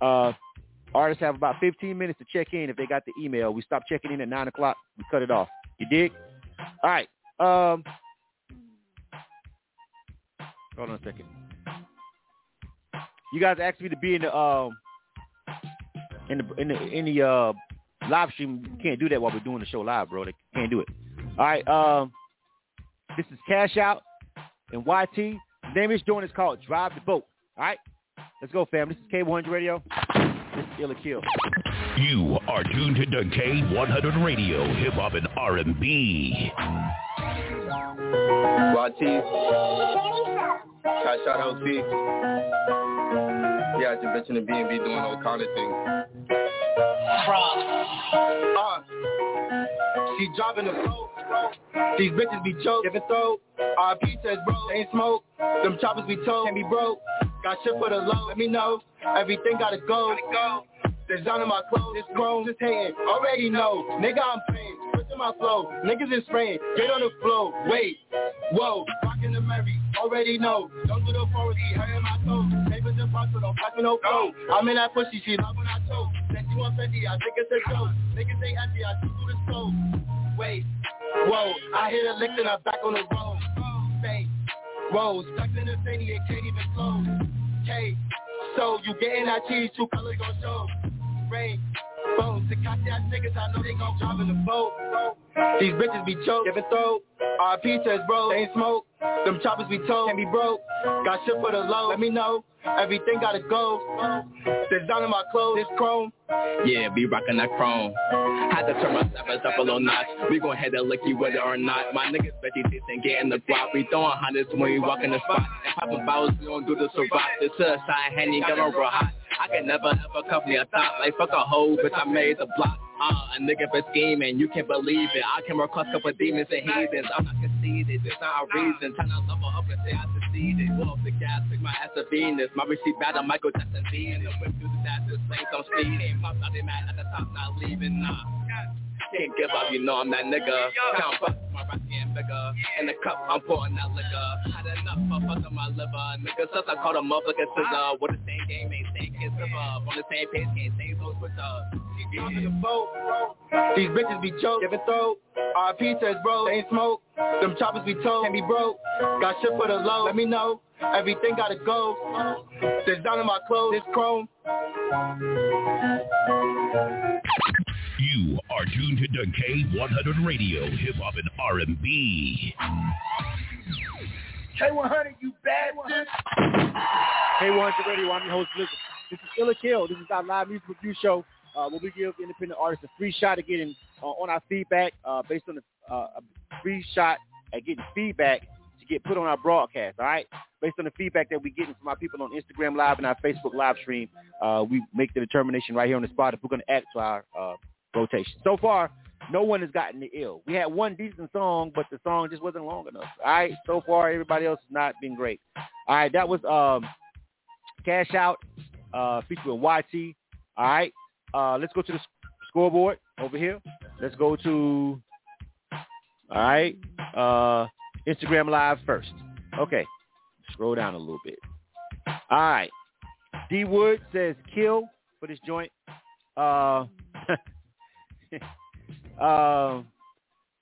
Uh, artists have about 15 minutes to check in if they got the email. We stop checking in at nine o'clock. We cut it off. You dig? All right. Um, hold on a second. You guys asked me to be in the um in the in the in the uh live stream. Can't do that while we're doing the show live, bro. They can't do it. All right. Um, this is Cash Out and YT. The name this joint is called Drive the Boat. All right. Let's go, fam. This is K100 Radio. This is Ill or Kill. You are tuned to K100 Radio, hip hop and R&B. YT. Cash out LT. Yeah, just bitch in the B&B doing all kind of things. Uh, she dropping the flow. These bitches be choke, giving throw. RP says bro, they ain't smoke. Them choppers be told, can be broke. Got shit for the low, let me know. Everything gotta go. there's Designing my clothes, it's grown, just hating. Already know, nigga I'm playing. Switching my flow, niggas is spraying. Get on the flow, wait, whoa. Rockin' the Mary, already know. Don't do the he hurting my toes. Papers and pots, so don't pass me no flow. I'm in that pussy, she love when I choke. Said you want 50, I think it's a joke. Niggas say empty, I through the stove. Wait, whoa, I hit a lick and I'm back on the road. Whoa, stuck in the city, it can't even close. So you getting that cheese, two colors gon' show. Rain, the cocky ass niggas, I know they gon' drive in the boat. These bitches be choke, giving throw. RP says bro, they ain't smoke. Them choppers be told, can't be broke. Got shit for the low, let me know. Everything gotta go. in my clothes, it's chrome. Yeah, be rockin' that chrome. Had to turn my steppers up a little notch. We gon' head to lick you whether or not. My niggas bet these and get in the block. We throwing hundreds when we walk in the spot. And poppin' bottles, we don't do this so rock. This suicide handy, get over hot. I can never ever me a thought like fuck a hoe, bitch I made the block. Uh, a nigga for scheming, you can't believe it. I came across a couple demons and heathens. I'm not conceited, there's not a reason. Time to level up and say I succeeded. Pull up the gas, pick my ass to Venus. My receipt battle, Michael Jackson Venus. Went through the dashes, flames, I'm speeding. My body mad at the top, not leaving, nah. Can't give up, you know I'm that nigga. Count bucks, my rap getting bigger. In the cup, I'm pouring that liquor. For fucking my liver. Niggas since I called a motherfucking scissor. With the same game, ain't same kids live up. Uh, on the same page, can't say so switch up. These bitches be choke, giving throw. RP says bro, ain't smoke. Them choppers be told, can't be broke. Got shit for the low, let me know. Everything gotta go. Designing my clothes, it's chrome. You are tuned to K100 Radio, hip hop and R&B. K100, you bad one. K100 Radio, I'm your host, Blizzard. This is Ill or Kill. This is our live music review show uh, where we give independent artists a free shot at getting uh, on our feedback uh, based on the, uh, a free shot at getting feedback to get put on our broadcast, all right? Based on the feedback that we're getting from our people on Instagram Live and our Facebook live stream, uh, we make the determination right here on the spot if we're going to add to our uh, rotation. So far, no one has gotten the ill. We had one decent song, but the song just wasn't long enough. All right, so far everybody else has not been great. All right, that was um, Cash Out uh, featuring YT. All right, uh, let's go to the scoreboard over here. Let's go to all right uh, Instagram Live first. Okay, scroll down a little bit. All right, D Wood says kill for this joint. Uh, uh,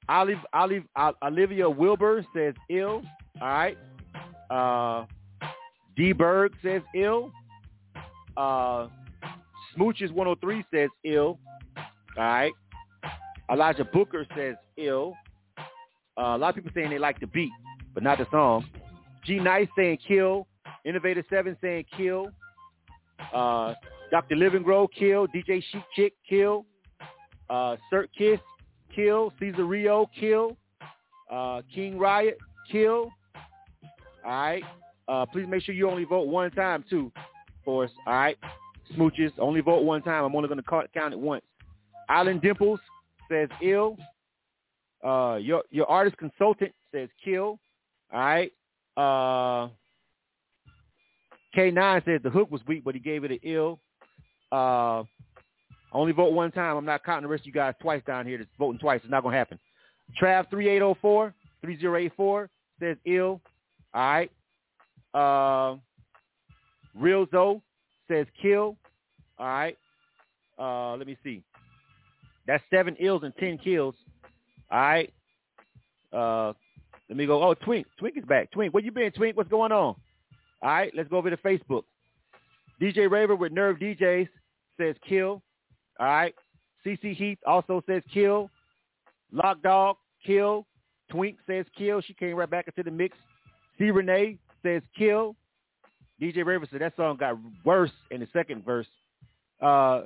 Olive, Olive, Olivia Wilbur says ill. All right. Uh, D Berg says ill. Uh, Smooches 103 says ill. All right. Elijah Booker says ill. Uh, a lot of people saying they like the beat, but not the song. G Nice saying kill. Innovator 7 saying kill. Uh, Dr. Living Grow, kill. DJ Chic Chick, kill. Uh, Kiss, kill. Caesar Rio, kill. Uh, King Riot, kill. All right. Uh, please make sure you only vote one time, too, for us. All right. Smooches, only vote one time. I'm only going to count it once. Island Dimples says ill. Uh, your your artist consultant says kill. All right. Uh, K9 says the hook was weak, but he gave it an ill. Uh, only vote one time. I'm not counting the rest of you guys twice down here. That's voting twice. It's not going to happen. Trav 3804, 3084 says ill. All right. Uh, Real Zoe says kill. All right. Uh, let me see. That's seven ills and ten kills. All right. Uh, let me go. Oh, Twink. Twink is back. Twink, where you been, Twink? What's going on? All right, let's go over to Facebook. DJ Raver with Nerve DJs says kill. All right. CC Heath also says kill. Lock Dog, kill. Twink says kill. She came right back into the mix. C Renee says kill. DJ Raver said that song got worse in the second verse. Uh,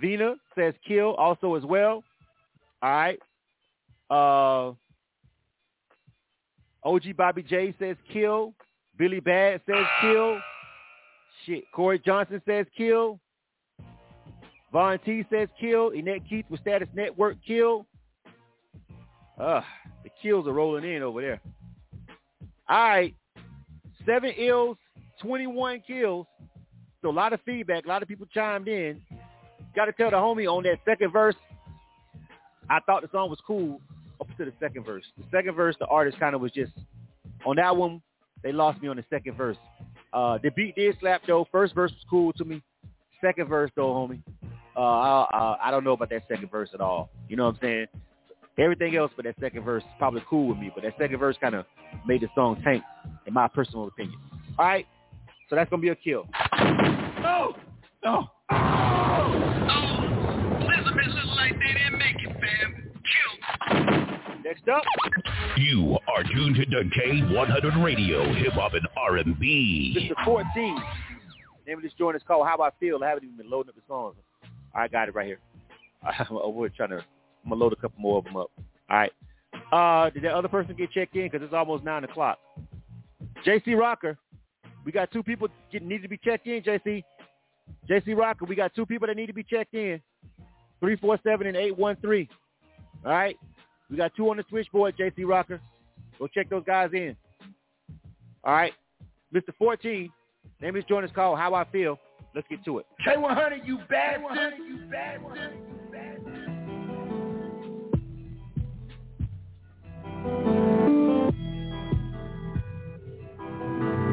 Vina says kill also as well. All right. Uh, OG Bobby J says kill. Billy Bad says kill. Shit. Corey Johnson says kill. Von T says kill. Annette Keith with Status Network kill. Uh, the kills are rolling in over there. All right. Seven ills, 21 kills. So a lot of feedback. A lot of people chimed in. Got to tell the homie on that second verse, I thought the song was cool up to the second verse. The second verse, the artist kind of was just, on that one, they lost me on the second verse. Uh, the beat did slap though. First verse was cool to me. Second verse though, homie, uh, I, I don't know about that second verse at all. You know what I'm saying? Everything else but that second verse is probably cool with me, but that second verse kind of made the song tank, in my personal opinion. All right, so that's gonna be a kill. No, no. Oh, oh. Elizabeth look like they didn't make it, fam. Kill. Next up. You are tuned to K100 Radio, Hip Hop and R&B. Mr. 14. Name of this joint is called How I Feel. I haven't even been loading up the songs. I got it right here. We're trying to. I'm gonna load a couple more of them up. All right. Uh, did that other person get checked in? Because it's almost nine o'clock. JC Rocker, we got two people get, need to be checked in. JC, JC Rocker, we got two people that need to be checked in. Three four seven and eight one three. All right. We got two on the switchboard. JC Rocker, go check those guys in. All right. Mr. 14, name of this joint is called How I Feel. Let's get to it. K100, you bad, K100, you bad, you bad.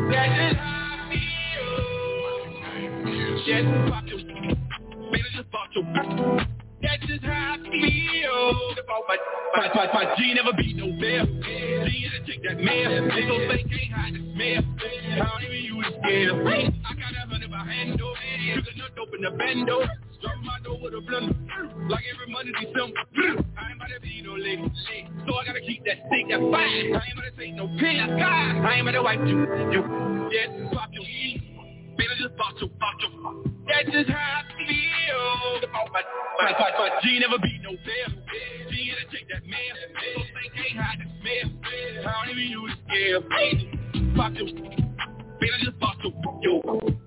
That is how I feel. Just pop your, baby, just pop your. That's just how I feel. About my, my, my, my G never beat no bear. G had to take that mail. They so fake ain't hide the smell. I don't even use the scale. I got a hundred behind door. Took a nut open the bando. Drop my door with a blunder. Like every Monday, December. I ain't about to be no lady. So I gotta keep that stick, that fire. I ain't about to take no pill. I ain't about to wipe you. You, yeah, pop your Baby, just pop your, pop your. That's just how I feel. About my, my, my, my G never beat no fair. G had to take that mail. So think ain't hide the smell. I don't even use the scale. Pop your. Baby, just pop your, yo.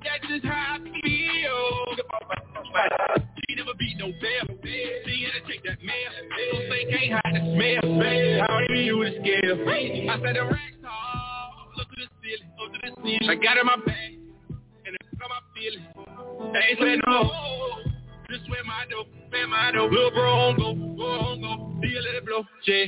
That's just how I feel. About my, my, G never beat no fair. G had to take that. So think ain't hide the smell. I don't even use the scale. I said the racks tall. Look to the ceiling, look to the ceiling. I got in my bag it's how I feel it. They ain't no. Just wear my dope, wear my dope. Little bro on go, go on go. See let it blow, yeah.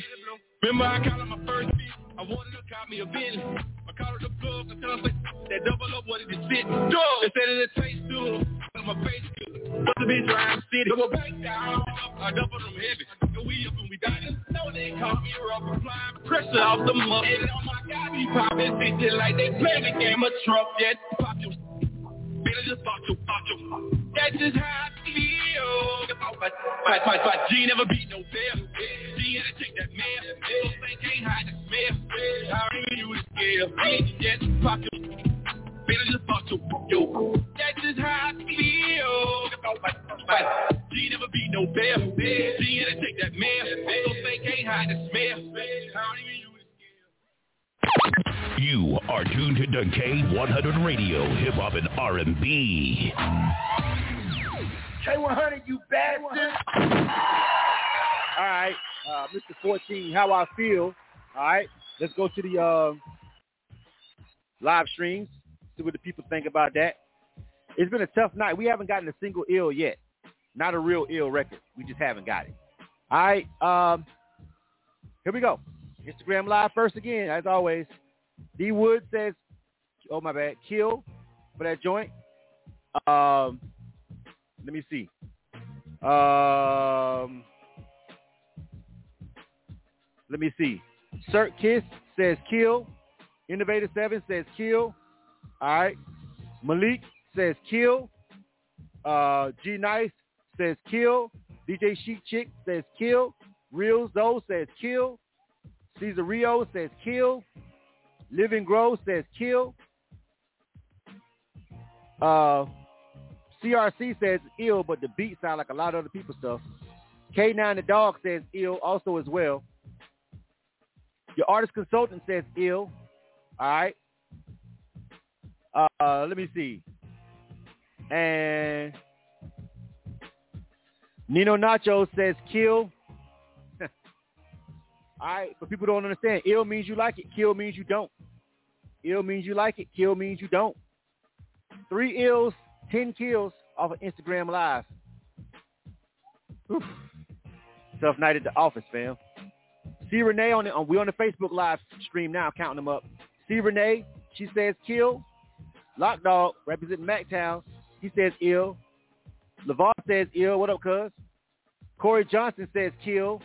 Remember I called him my first beat. I wanted to call me a Bentley. I called it a plug I said that double up what it is fit. They said it tastes good. On my face good. Must have been trying to city. Double back down. I double them heavy. And we up and we down. Know they call me rough. Applying pressure off the mud. And oh my God, we poppin' bitches like they playing the game of Trump. Yeah, pop your Baby, just. That's just how I feel. My, my, my, my G never beat no fair. G had to take that mail. So think ain't hide the smell. I don't even use the scale. Yes, pop your. Baby, just. That's just how I feel. My, my G never beat no fair. G had to take that mail. So think ain't hide the smell. I don't even use You are tuned to K100 Radio, Hip Hop and R&B. K100, you bad, one. All right, uh, Mr. 14, how I feel. All right, let's go to the uh, live streams, see what the people think about that. It's been a tough night. We haven't gotten a single ill yet. Not a real ill record. We just haven't got it. All right. Um, Here we go. Instagram Live first again, as always. D Wood says, oh my bad, kill for that joint. Um, let me see. Um, let me see. Cert Kiss says kill. Innovator 7 says kill. All right. Malik says kill. Uh, G Nice says kill. DJ Chic Chick says kill. Real Zoe says kill. Caesar Rio says kill. Living Grow says kill. Uh, CRC says ill, but the beat sound like a lot of other people's stuff. K9 the dog says ill also as well. Your artist consultant says ill. All right. Uh, let me see. And Nino Nacho says kill. All right, but people don't understand. Ill means you like it. Kill means you don't. Ill means you like it. Kill means you don't. Three ills, ten kills off of Instagram Live. Oof. Tough night at the office, fam. See Renee on the on, we on the Facebook Live stream now, counting them up. See Renee, she says kill. Lock Dog representing MacTown, he says ill. LeVar says ill. What up, cuz? Corey Johnson says kill.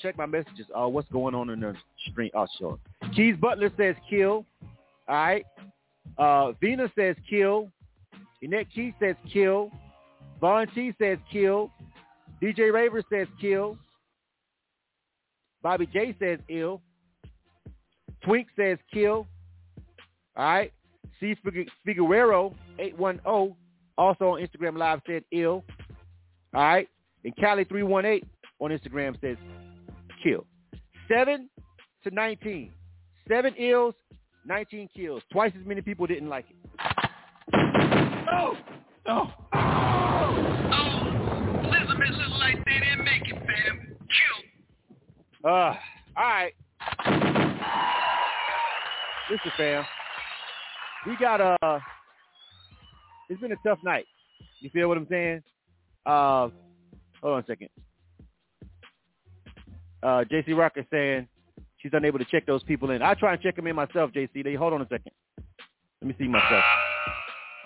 Check my messages. Oh, what's going on in the stream? Oh, sure. Keys Butler says kill. All right. Uh, Vina says kill. Annette Key says kill. Vaughn T says kill. DJ Raver says kill. Bobby J says ill. Twink says kill. All right. C. Figueroa 810 also on Instagram Live said ill. All right. And Cali 318 on Instagram says kill. 7 to 19. 7 ills, 19 kills. Twice as many people didn't like it. Oh! Oh! Oh! Elizabeth looked like they didn't make it, fam. Kill. Uh, all right. Listen, fam. We got a. Uh, it's been a tough night. You feel what I'm saying? Uh, hold on a second. Uh, JC Rock is saying she's unable to check those people in. I try and check them in myself, JC. They hold on a second. Let me see myself.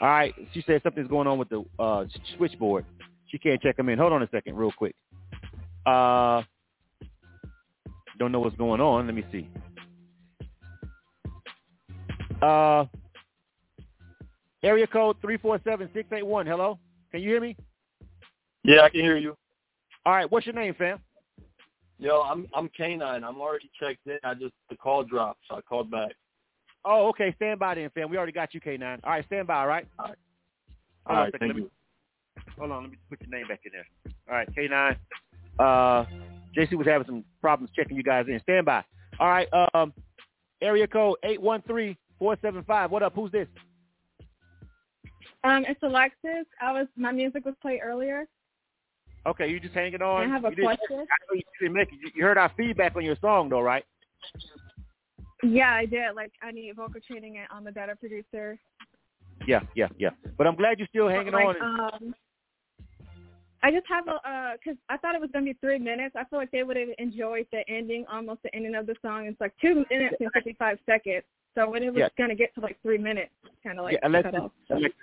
All right. She said something's going on with the uh, switchboard. She can't check them in. Hold on a second, real quick. Uh, don't know what's going on. Let me see. Uh, area code three four seven six eight one. Hello, can you hear me? Yeah, I can hear you. All right, what's your name, fam? Yo, I'm I'm Canine. I'm already checked in. I just the call dropped, so I called back. Oh, okay. Stand by then, fam. We already got you, K9. All right, stand by. All right. All right. Hold All on second. thank Let you. me, hold on. Let me put your name back in there. All right, K9. Uh, JC was having some problems checking you guys in. Stand by. All right. Um, area code eight one three four seven five. What up? Who's this? Um, it's Alexis. I was my music was played earlier. Okay, you just hanging on. I have a You didn't- question. I know you didn't make it. You- heard our feedback on your song, though, right? Yeah, I did. Like I need vocal training and on the better producer. Yeah, yeah, yeah. But I'm glad you're still hanging like, on. Um, I just have a uh 'cause I thought it was gonna be three minutes. I feel like they would have enjoyed the ending, almost the ending of the song. It's like two minutes and fifty five seconds. So when it was Yeah. gonna get to like three minutes, kind of like yeah, Alexis, cut off. Alexis,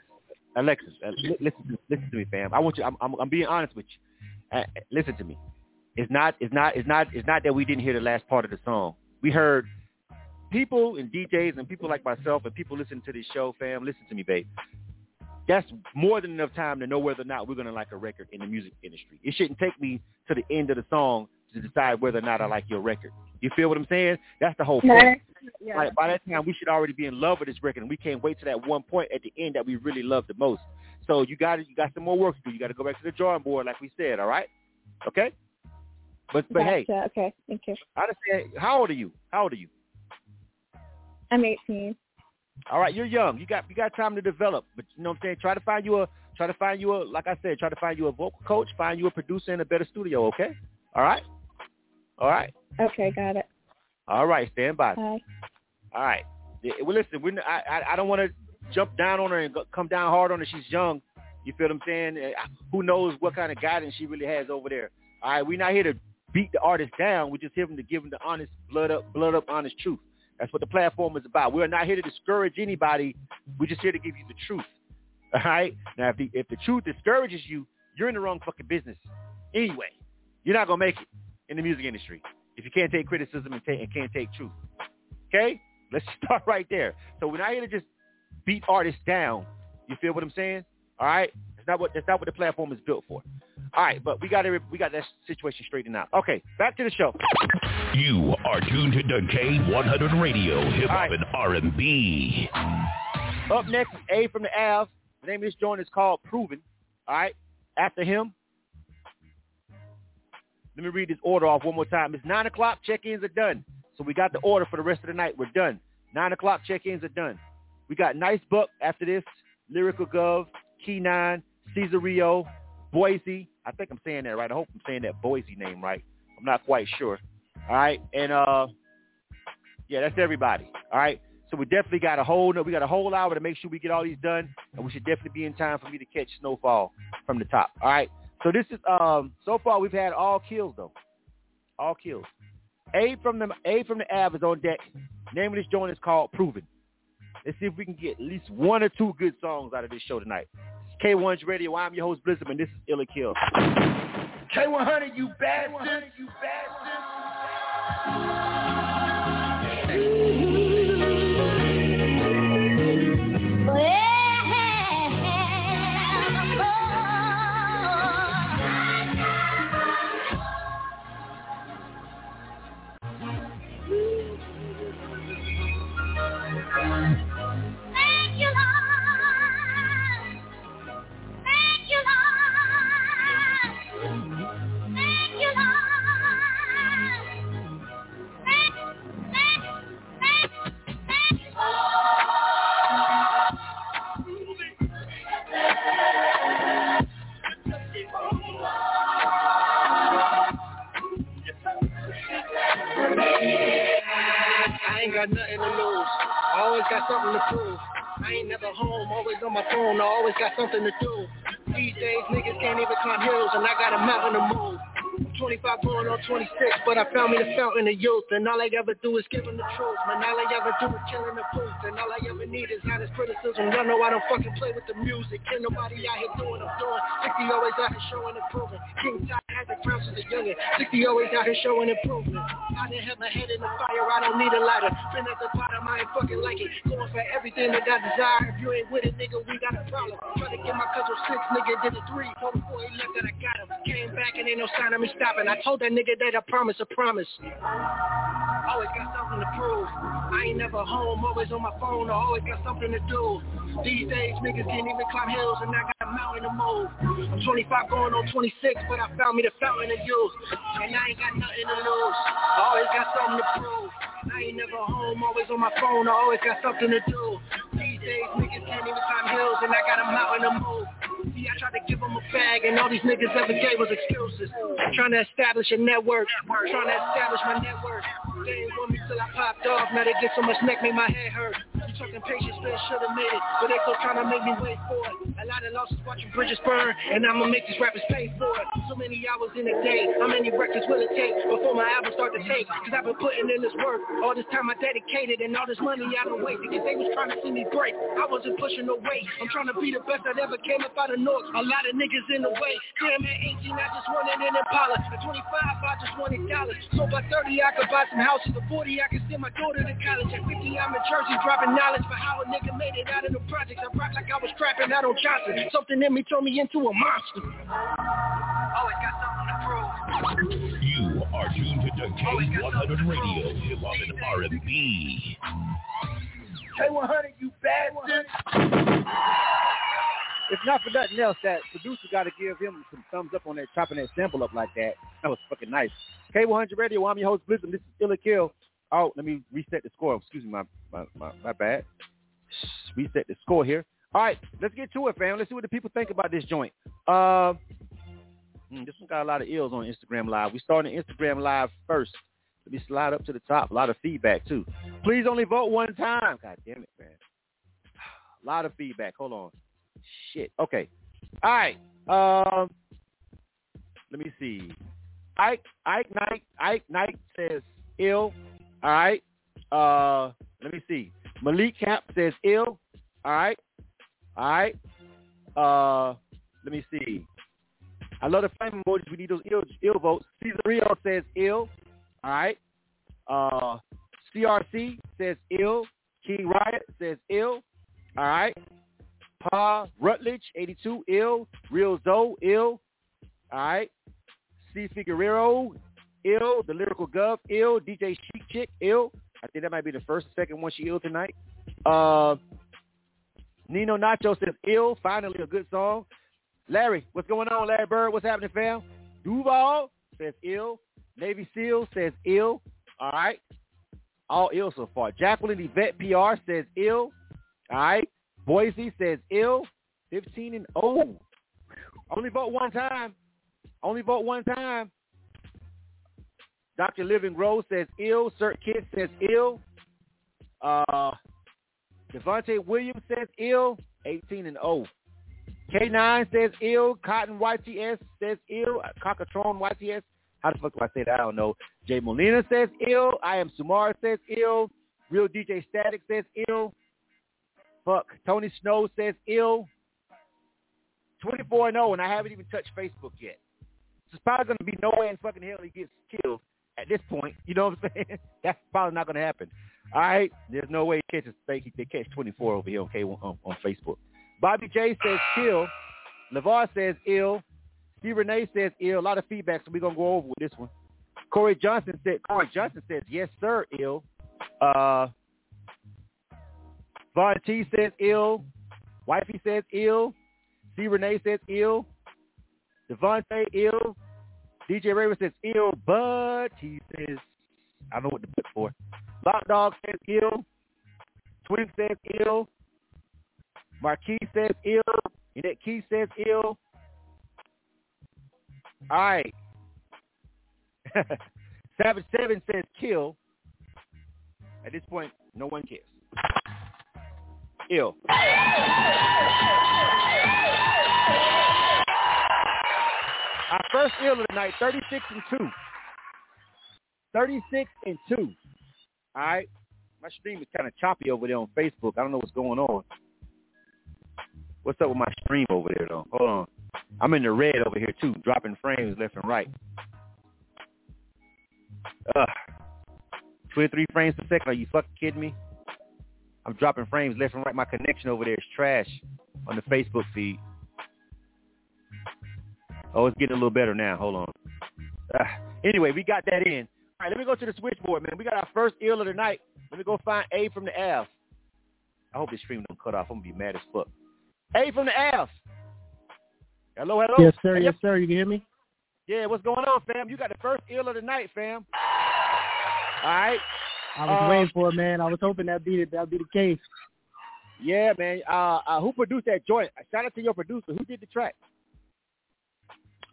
Alexis, uh, listen, listen to me, fam. I want you. I'm, I'm, I'm being honest with you. Uh, listen to me. It's not, it's not, it's not, it's not that we didn't hear the last part of the song. We heard people and DJs and people like myself and people listening to this show, fam. Listen to me, babe. That's more than enough time to know whether or not we're gonna like a record in the music industry. It shouldn't take me to the end of the song to decide whether or not I like your record. You feel what I'm saying? That's the whole point. Yeah. By, by that time, we should already be in love with this record, and we can't wait to that one point at the end that we really love the most. So you got it you got some more work to do. You got to go back to the drawing board, like we said. All right? Okay. But but hey, Okay, thank you. I understand. How old are you? How old are you? I'm 18. All right, you're young. You got you got time to develop. But you know what I'm saying? Try to find you a try to find you a like I said, try to find you a vocal coach, find you a producer in a better studio. Okay? All right. All right. Okay, got it. All right. Stand by. Bye. All right. Well, listen, we're, I, I don't want to jump down on her and come down hard on her. She's young. You feel what I'm saying? Uh, Who knows what kind of guidance she really has over there. All right, we're not here to beat the artist down. We're just here to give them the honest, blood up, blood up, honest truth. That's what the platform is about. We're not here to discourage anybody. We're just here to give you the truth. All right. Now, if the if the truth discourages you, you're in the wrong fucking business. Anyway, you're not gonna make it in the music industry if you can't take criticism and, take, and can't take truth. Okay. Let's start right there. So we're not here to just beat artists down. You feel what I'm saying? All right. That's not what that's not what the platform is built for. All right, but we got every, we got that situation straightened out. Okay, back to the show. You are tuned to K100 Radio, Hip Hop and R&B. Up next is A from the Ave. The name of this joint is called Proven. All right, after him. Let me read this order off one more time. It's 9 o'clock. Check-ins are done. So we got the order for the rest of the night. We're done. 9 o'clock. Check-ins are done. We got Nice Buck after this. Lyrical Gov, Key 9, Caesar Rio, Boise. I think I'm saying that right. I hope I'm saying that Boise name right. I'm not quite sure. All right, and uh, yeah, that's everybody. All right, so we definitely got a whole we got a whole hour to make sure we get all these done, and we should definitely be in time for me to catch snowfall from the top. All right, so this is um so far we've had all kills though, all kills. A from the A from the Av is on deck. Name of this joint is called Proven. Let's see if we can get at least one or two good songs out of this show tonight. K1's Radio. I'm your host Blizzard, and this is Ill or Kill. K100, you bastard, you I got something to prove. I ain't never home, always on my phone. I always got something to do. These days, niggas can't even climb hills, and I got a mountain to move. 25 going on 26, but I found me the fountain of youth, and all I ever do is give them the truth. Man, all I ever do is killing the booth, and all I ever need is honest criticism. Y'all know I don't fucking play with the music. Ain't nobody out here doing I'm doing. 60 always out here showing improvement. King Tide had the crowns as a youngin'. 60 always out here showing improvement. I didn't have my head in the fire, I don't need a lighter. Been at the I ain't fucking like it. Going for everything that I desire. If you ain't with it, nigga, we got a problem. Try to get my cousin six, nigga, did a three. Told before he left that I got him. Came back and ain't no sign of me stopping. I told that nigga that I promise, a promise. Always got something to prove. I ain't never home, always on my phone. I always got something to do. These days, niggas can't even climb hills, and I got a mountain to move. I'm 25 going on 26, but I found me the fountain of youth. And I ain't got nothing to lose. I always got something to prove. I ain't never home, always on my phone. I always got something to do. These days, niggas can't even climb hills, and I got them out mountain the move. See, I tried to give them a bag, and all these niggas ever gave was excuses. Trying to establish a network, trying to establish my network. They ain't want me till I popped off. Now they get so much neck, make my head hurt. You talking patience, still should've made it, but they still trying to make me wait for it. A lot of losses watching bridges burn, and I'ma make these rappers pay for it. So many hours in a day, how many records will it take before my album start to take? Cause I've been putting in this work, all this time I dedicated, and all this money I don't waste. Because they was trying to see me break, I wasn't pushing no weight. I'm trying to be the best that ever came up out of North. A lot of niggas in the way. Damn, at 18 I just wanted an Impala. At 25 I just wanted dollars. So by 30 I could buy some houses. At 40 I could send my daughter to college. At 50 I'm in Jersey dropping knowledge for how a nigga made it out of the projects. I rock like I was trapping out on Johnson. Something in me turned me into a monster. Always got something to prove. You are tuned to K100 Radio, Hip Hop and R&B. K100, you bastard. If not for nothing else, that producer got to give him some thumbs up on that, chopping that sample up like that. That was fucking nice. K100 Radio, I'm your host, Blizzard. This is Ill or Kill. Oh, let me reset the score. Excuse me, my, my, my, my bad. Reset the score here. All right, let's get to it, fam. Let's see what the people think about this joint. Uh, hmm, this one got a lot of ills on Instagram Live. We starting Instagram Live first. Let me slide up to the top. A lot of feedback, too. Please only vote one time. God damn it, man. A lot of feedback. Hold on. Shit. Okay. All right. Um, let me see. Ike Ike Knight Ike Knight says ill. All right. Uh, let me see. Malik Camp says ill. All right. All right. Uh, let me see. I love the flame emojis. We need those ill, ill votes. Cesar Rio says ill. All right. Uh, CRC says ill. King Riot says ill. All right. Pa Rutledge, 82, ill. Real Zoe, ill. All right. C. Figueroa, ill. The Lyrical Gov, ill. DJ Chic Chick, ill. I think that might be the first, second one she ill tonight. Uh, Nino Nacho says ill. Finally, a good song. Larry, what's going on, Larry Bird? What's happening, fam? Duval says ill. Navy SEAL says ill. All right. All ill so far. Jacqueline Yvette PR says ill. All right. Boise says ill. 15 and 0. Only vote one time. Only vote one time. Dr. Living Rose says ill. Cert Kid says ill. Uh, Devontae Williams says ill. 18 and 0. K9 says ill. Cotton YTS says ill. Cockatron YTS. How the fuck do I say that? I don't know. Jay Molina says ill. I am Sumar says ill. Real DJ Static says ill. Fuck. Tony Snow says ill. 24 and 0, and I haven't even touched Facebook yet. There's probably going to be no way in fucking hell he gets killed at this point. You know what I'm saying? That's probably not going to happen. All right? There's no way he catches they catch 24 over here okay, on, on Facebook. Bobby J says kill. LeVar says ill. Steve Renee says ill. A lot of feedback, so we're to go over with this one. Corey Johnson said, Corey Johnson says, yes, sir, ill. Uh, Von T says ill. Wifey says ill. C. Renee says ill. Devontae ill. DJ Raven says ill, but he says, I don't know what to put for. Lock Dog says ill. Twin says ill. Marquis says ill. Annette Key says ill. All right. Savage Seven says kill. At this point, no one cares. Ill. Our first ill of the night, 36 and 2. 36 and 2. All right. My stream is kind of choppy over there on Facebook. I don't know what's going on. What's up with my stream over there, though? Hold on. I'm in the red over here, too, dropping frames left and right. Ugh. 23 frames per second. Are you fucking kidding me? I'm dropping frames left and right. My connection over there is trash on the Facebook feed. Oh, it's getting a little better now. Hold on. Uh, anyway, we got that in. All right, let me go to the switchboard, man. We got our first ill of the night. Let me go find A from the F. I hope this stream don't cut off. I'm to be mad as fuck. A from the F. Hello, hello. Yes, sir. Yes, sir. You can hear me? Yeah, what's going on, fam? You got the first ill of the night, fam. All right. I was Um, waiting for it, man. I was hoping that'd be it. That'd be the case. Yeah, man. Uh, uh, who produced that joint? Shout out to your producer. Who did the track?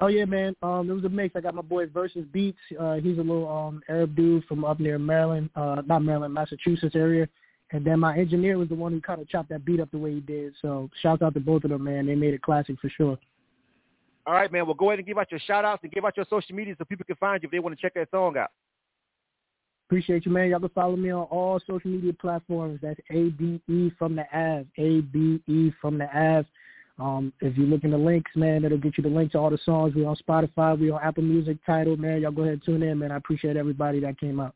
Oh yeah, man. Um, it was a mix. I got my boy Versus Beats. Uh, he's a little um Arab dude from up near Maryland, uh, not Maryland, Massachusetts area. And then my engineer was the one who kind of chopped that beat up the way he did. So shout out to both of them, man. They made it classic for sure. All right, man. Well, go ahead and give out your shout outs and give out your social media so people can find you if they want to check that song out. Appreciate you, man. Y'all can follow me on all social media platforms. That's A B E from the Av. A B E from the Av. Um, if you look in the links, man, it'll get you the link to all the songs. We on Spotify, we on Apple Music, Tidal, man. Y'all go ahead and tune in, man. I appreciate everybody that came out.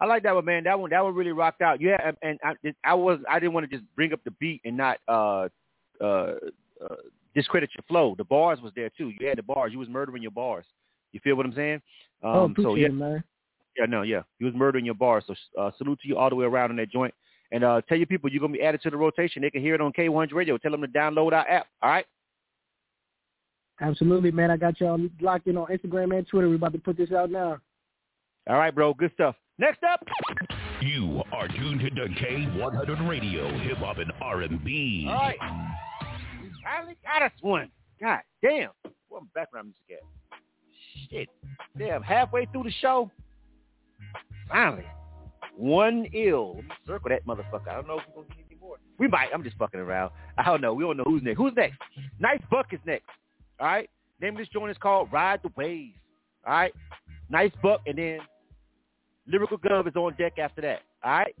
I like that one, man. That one, that one really rocked out. Yeah, and- and I, I was, I didn't want to just bring up the beat and not uh, uh, uh, discredit your flow. The bars was there too. You had the bars. You was murdering your bars. You feel what I'm saying? Um, oh, appreciate so yeah, it, man. yeah, no, yeah. You was murdering your bars. So uh, salute to you all the way around in that joint. And uh, tell your people you're gonna be added to the rotation. They can hear it on K100 Radio. Tell them to download our app. All right. Absolutely, man. I got y'all locked in on Instagram and Twitter. We're about to put this out now. All right, bro. Good stuff. Next up. You are tuned to K100 Radio, Hip Hop and R&B. All right. We finally got us one. God damn. What background music at? Shit. Damn. Halfway through the show. Finally. One ill. Circle that motherfucker. I don't know if we're gonna get any more. We might. I'm just fucking around. I don't know. We don't know who's next. Who's next? Nice Buck is next. All right. Name of this joint is called Ride the Waves. All right, nice buck, and then lyrical gov is on deck after that. All right,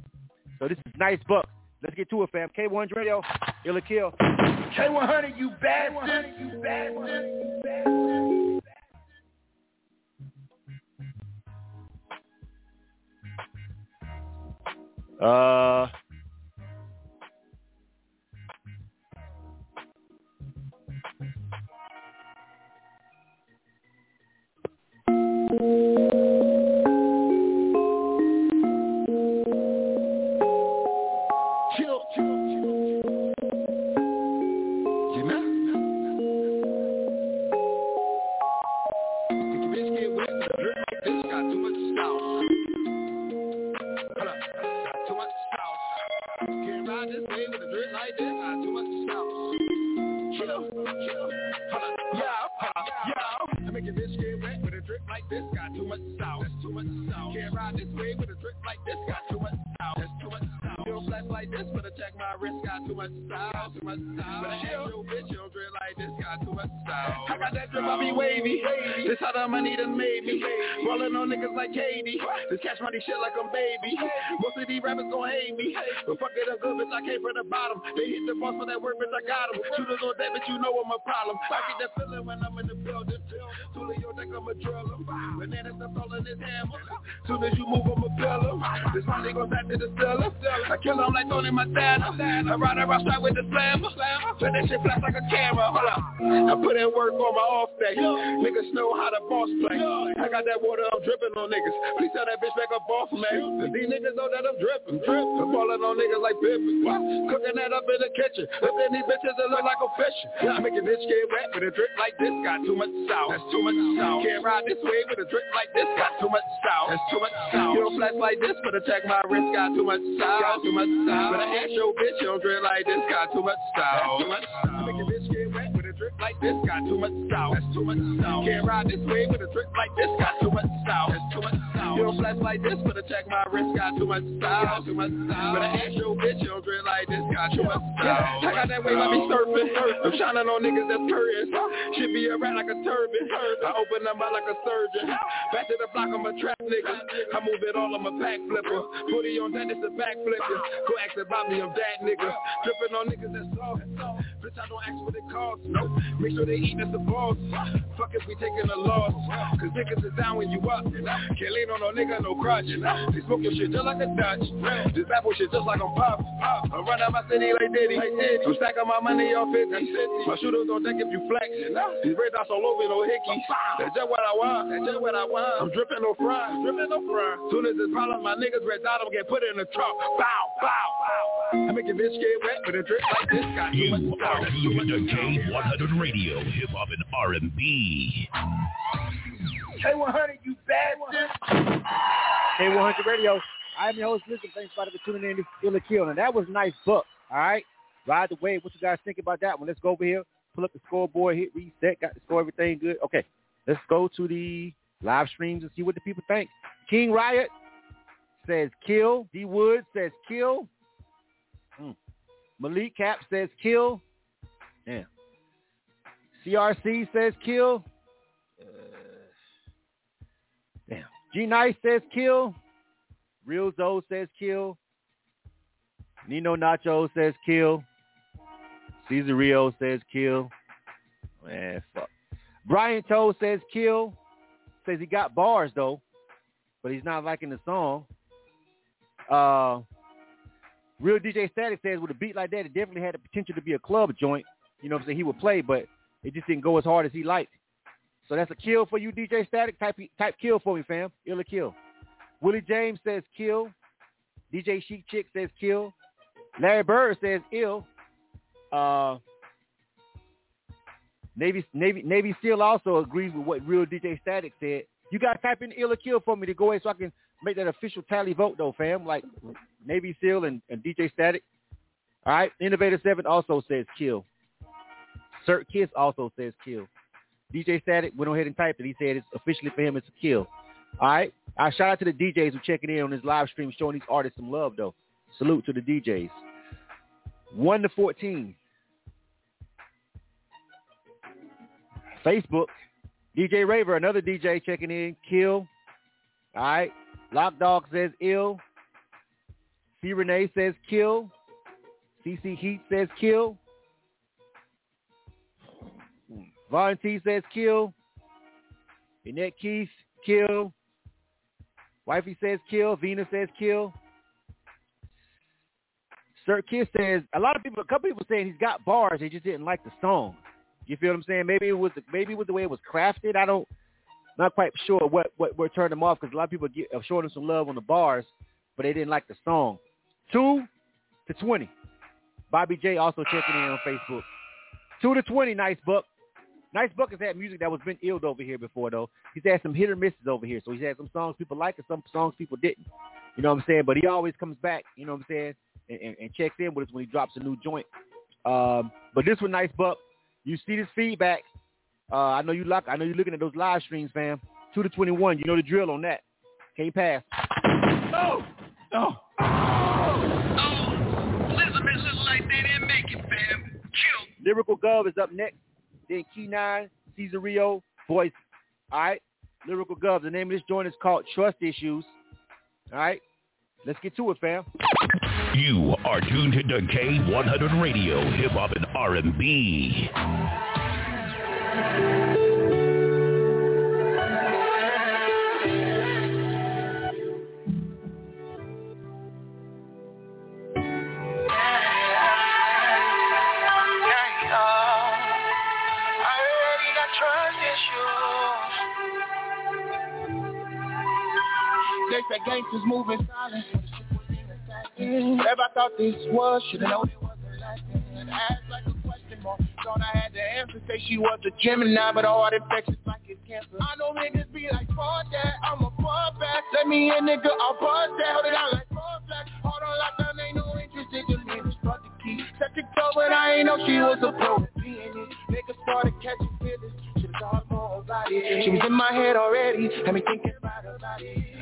so this is nice buck. Let's get to it, fam. K100 Radio, Ill or Kill. K100, you bastard. You bastard. Uh, Can't ride this way with a drip like this. Got too much sauce. That's too much sauce. You don't flash like this, but I check my wrist. Got too much style. Too much style. But I ask your bitch, you don't drip like this. I got that drip, I be wavy. This how the money done made me. Rolling on niggas like Katie. This cash money shit like I'm baby. Most of these rappers gon' hate me. But fuck it, I'm good, bitch. I came from the bottom. They hit the boss for that work, bitch. I got 'em. Shooters on that, bitch. You know I'm a problem. I get that feeling when I'm in the building. Tulio think I'm a driller. Bananas that's all in his hammer. Soon as you move, I'm a pillar. This money goes back to the seller. I kill kill 'em like Tony Montana. I ride around straight with the slammer. Let that shit flash like a camera. Hold up. I put in work on my off day. Niggas know how to boss play. I got that water, I'm dripping on niggas. Please tell that bitch back up off me. These niggas know that I'm dripping, dripping. I'm falling on niggas like Pippen. Cooking that up in the kitchen. Up in these bitches that look like a fish. I make a bitch get wet with a drip like this. Got too much sauce. That's too much sauce. Can't ride this way with a drip like this. Got too much sauce. That's too much sauce. You don't flash like this, but check my wrist. Got too much sauce. Got too much sauce. But I ask your bitch, you don't drip like this. Got too much sauce. Too much sauce. Like this. Got too much style. That's too much sauce. Can't ride this way with a drip like this. Got too much style. That's too much sauce. You don't flash like this, but check my wrist. Got too much sauce. Too much sauce. But I ask your bitch, you don't drip like this. Got too much style. I got that wave, I be surfing. I'm shining on niggas that's curtains. Should be a rat like a turban. I open them out like a surgeon. Back to the block, I'm a trap nigga. I move it all, I'm a back flipper. Booty on that, it's a back flipper. Go ask about me, I'm that nigga. Dripping on niggas that's soft. Bitch, I don't ask what it costs. No, make sure they eat, that's the boss. Fuck if we taking a loss. Cause niggas is down when you up. Can't lean on no nigga, no crutch. They smoke your shit just like a Dutch. This apple shit just like I'm pop. I run out my city like Diddy. I'm stacking my money off 50. My shooters don't think if you flex. These red dots all over, no hickey. That's just what I want. That's just what I want. I'm dripping no fry. Dripping no fry. Soon as it's problem, my niggas red dot, I'm get put in the truck. Bow, bow, bow. I make a bitch get wet, but a drip like this got too much You are tuned to K100 Radio, Hip Hop and R&B. K100, you bastard. K100 Radio. I'm your host, Listen. Thanks for tuning in to Ill or Kill. And that was a Nice Buck. All right. Ride the wave. What you guys think about that one? Let's go over here. Pull up the scoreboard. Hit reset. Got the score. Everything good. Okay. Let's go to the live streams and see what the people think. King Riot says kill. D Wood says kill. Hmm. Malik Cap says kill. Yeah. CRC says kill. Uh, damn. G Nice says kill. Real Zoe says kill. Nino Nacho says kill. Caesar Rio says kill. Man, fuck. Brian Toe says kill. Says he got bars though, but he's not liking the song. Uh, Real DJ Static says with a beat like that, it definitely had the potential to be a club joint. You know what I'm saying? He would play, but it just didn't go as hard as he liked. So that's a kill for you, DJ Static. Type type kill for me, fam. Illa kill. Willie James says kill. DJ Chic Chick says kill. Larry Bird says ill. Uh, Navy Navy Navy Seal also agrees with what real DJ Static said. You gotta type in ill or kill for me to go ahead so I can make that official tally vote though, fam. Like Navy Seal and, and DJ Static. All right. Innovator Seven also says kill. Cert Kiss also says kill. DJ Static went ahead and typed it. He said it's officially for him it's a kill. All right. I shout out to the DJs who checking in on this live stream, showing these artists some love though. Salute to the DJs. One to fourteen. Facebook. DJ Raver, another DJ checking in. Kill. All right. Lock Dog says ill. C Renee says kill. CC Heat says kill. T says kill. Annette Keith, kill. Wifey says kill. Vina says kill. Sir Kiss says a lot of people, a couple people saying he's got bars. They just didn't like the song. You feel what I'm saying? Maybe it was maybe it was the way it was crafted. I don't, not quite sure what what what turned them off because a lot of people get, showing him some love on the bars, but they didn't like the song. Two to twenty. Bobby J also checking in on Facebook. Two to twenty, Nice Buck. Nice Buck has had music that was been illed over here before though. He's had some hit or misses over here. So he's had some songs people like and some songs people didn't. You know what I'm saying? But he always comes back, you know what I'm saying, and, and, and checks in with us when he drops a new joint. Um, but this one, Nice Buck, you see this feedback. Uh, I know you look. I know you're looking at those live streams, fam. Two to twenty-one. You know the drill on that. Can't pass. Oh, oh, oh. Listen, misses like they didn't make it, fam. Kill. Lyrical Gov is up next. Then Key Nine, Caesar Rio, Boise. All right. Lyrical Gov. The name of this joint is called Trust Issues. All right. Let's get to it, fam. You are tuned to K100 Radio, Hip Hop and R&B. Say gangsters moving silent. Whatever I thought this was, should've known it wasn't lasting. Ask like a question mark. Thought I had the answer. Say she was a Gemini, but all heart infections like it's cancer. I know niggas be like, fuck that, I'm a fuck back. Let me in, nigga, I'll buzz that. Hold it out like fuck black. Hold on, lockdown, ain't no interest in the niggas, but the key. Set the door, but I ain't know she was a pro. Niggas started catching feelings. About it. She was in my head already. Had me thinking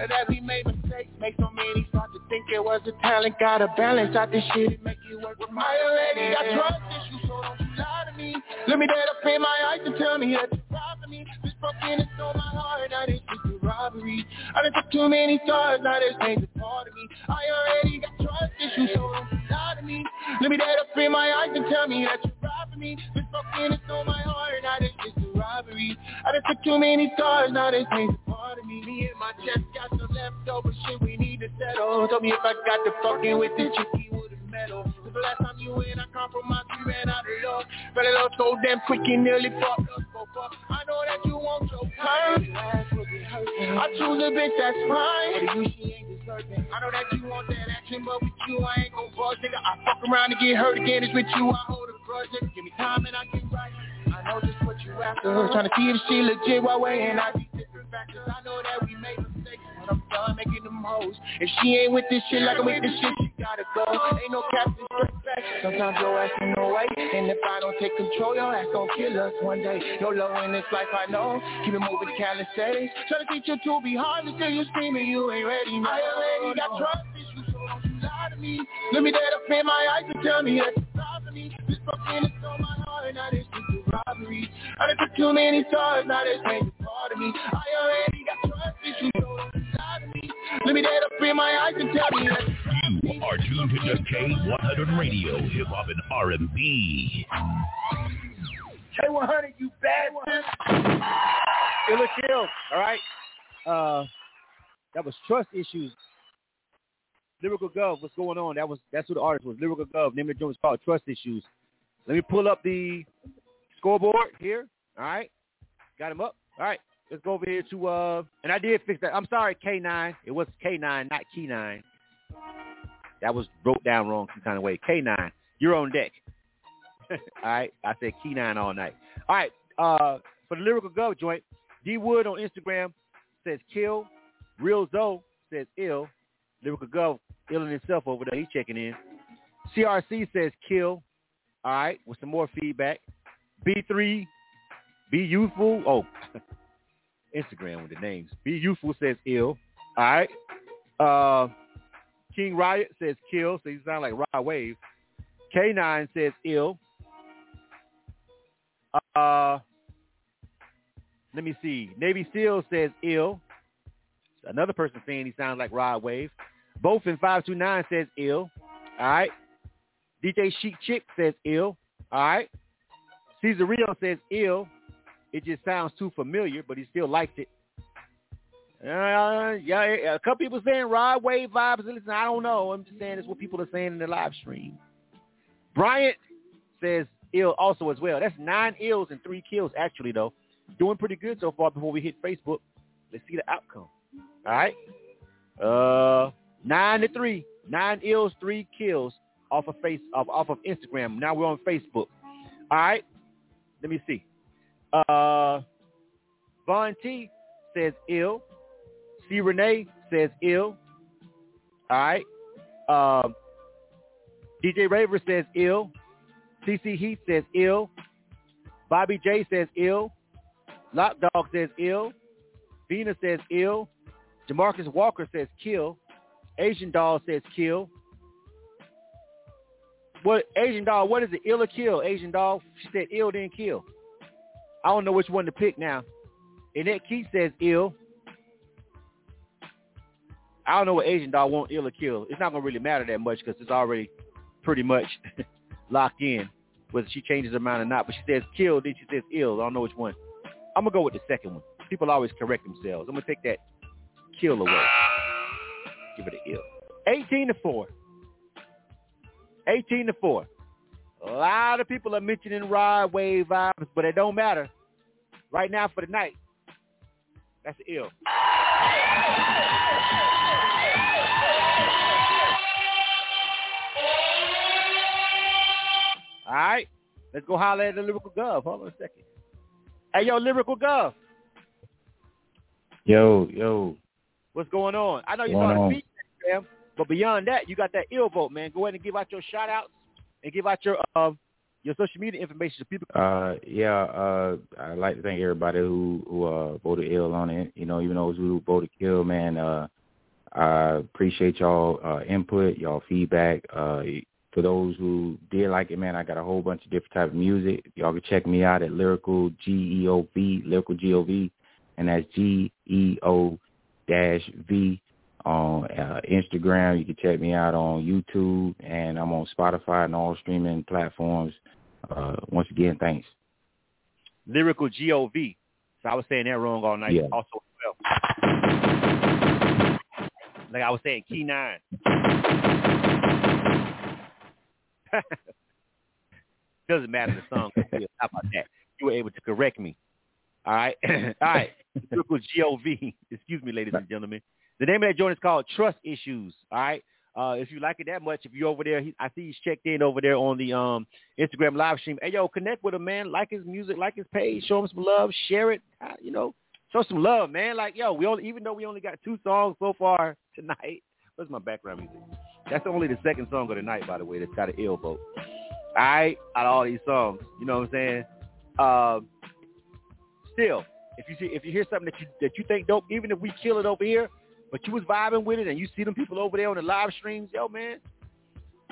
And as we made mistakes, make so many start to think it was a talent. Gotta balance out this shit and make it work with my lady. I trust issues, so don't you lie to me. Let me dead up in my eyes and tell me that you're robbing me. This broken is on my heart, now this is a robbery. I done took too many stars, now this ain't a part of me. I already got trust issues, so don't you lie to me. Let me dead up in my eyes and tell me that you're robbing me. This broken is on my heart, now this is a robbery. I done took too many stars, now this ain't a part of me. Me and my chest got some leftover shit we need to settle. Told me if I got to fucking with this chick, he would've meddled. The last time you went, I compromised, we ran out of love. Fell in love so damn quick, you nearly fucked us both up. I know that you want your time. I choose a bitch that's fine. But you, she ain't deserving. I know that you want that action, but with you, I ain't gon' buzz, nigga. I fuck around and get hurt again. It's with you, I hold a grudge. Nigga. Give me time and I get right. I know just what you after. Trying to see if she legit while weighing out these different factors. I know that we made mistakes. When I'm done making them hoes. If she ain't with this shit like I'm with this shit, she gotta go. Ain't no captain straight back. Sometimes your ass in no way. And if I don't take control, your ass gon' kill us one day. You're low in this life, I know. Keep it moving, calisthenics. Try to teach you to be hard until you screaming you ain't ready. No. I already got trust issues, so don't you lie to me. Let me dead up in my eyes and tell me that you're me. This fucking is on my heart, now this is a robbery. I done took too many stars, now this ain't a part of me. I already got trust issues, so don't you lie to me. Let me dead up in my eyes and tell me that You are tuned into K100 Radio, Hip Hop and R&B. K100, you bad Killer kill. All right. Uh, that was trust issues. Lyrical Gov, what's going on? That was that's who the artist was. Lyrical Gov. Name of the joint was called Trust Issues. Let me pull up the scoreboard here. All right. Got him up. All right. Let's go over here to uh and I did fix that. I'm sorry, K9. It was K9, not Key9. That was broke down wrong some kind of way. K9, you're on deck. all right. I said Key9 all night. All right. Uh for the Lyrical Gov joint, D Wood on Instagram says kill. Real Zoe says ill. Lyrical Gov ill in himself over there. He's checking in. CRC says kill. All right, with some more feedback. B3, be youthful. Oh, Instagram with the names. Be youthful says ill. All right. Uh, King Riot says kill. So you sound like Rod Wave. K9 says ill. Uh, let me see. Navy Seal says ill. Another person saying he sounds like Rod Wave. Both in 529 says ill. All right. DJ Chic Chick says ill. All right. Caesar Rio says ill. It just sounds too familiar, but he still likes it. Uh, yeah, a couple people saying Rod Wave vibes. Listen, I don't know. I'm just saying it's what people are saying in the live stream. Bryant says ill also as well. That's nine ills and three kills actually though. Doing pretty good so far before we hit Facebook. Let's see the outcome. All right. Uh, nine to three, nine ills, three kills off of face off, off of Instagram. Now we're on Facebook. All right. Let me see. Uh, Von T says ill. C Renee says ill. All right. Um, DJ Raver says ill. CC Heath says ill. Bobby J says ill. Lock Dog says ill. Vina says ill. Jamarcus Walker says kill. Asian Doll says kill. What Asian Doll? What is it? Ill or kill? Asian Doll. She said ill then kill. I don't know which one to pick now. Annette Keith says ill. I don't know what Asian Doll want ill or kill. It's not gonna really matter that much because it's already pretty much locked in whether she changes her mind or not. But she says kill, then she says ill. I don't know which one. I'm gonna go with the second one. People always correct themselves. I'm gonna take that kill away. Give it an ill. 18 to four. 18 to four. A lot of people are mentioning Rod Wave vibes, but it don't matter. Right now for the night, that's ill. All right. Let's go holler at the Lyrical Gov. Hold on a second. Hey, yo, Lyrical Gov. Yo, yo. What's going on? I know you saw the speech, Instagram, but beyond that, you got that ill vote, man. Go ahead and give out your shout outs and give out your um your social media information to people Uh, yeah, uh, I'd like to thank everybody who who uh, voted ill on it. You know, even those who voted kill, man. Uh, I appreciate y'all uh, input, y'all feedback. Uh, for those who did like it, man, I got a whole bunch of different type of music. Y'all can check me out at Lyrical G E O V, Lyrical G O V, and that's G E O dash V on uh, Instagram. You can check me out on YouTube, and I'm on Spotify and all streaming platforms. Uh, once again, thanks. lyrical G O V. So I was saying that wrong all night. Yeah. Also well. Like I was saying, key nine. Doesn't matter the song. How about that? You were able to correct me. All right. all right. Lyrical G O V. Excuse me, ladies and gentlemen. The name of that joint is called Trust Issues. All right. Uh, if you like it that much, if you're over there, he, I see he's checked in over there on the um, Instagram live stream. Hey, yo, connect with him, man. Like his music, like his page, show him some love, share it. Uh, you know, show some love, man. Like, yo, we only even though we only got two songs so far tonight. What's my background music? That's only the second song of the night, by the way. That's got an ill vote. All right, out of all these songs, you know what I'm saying? Uh, still, if you see, if you hear something that you that you think dope, even if we kill it over here, but you was vibing with it and you see them people over there on the live streams, yo, man,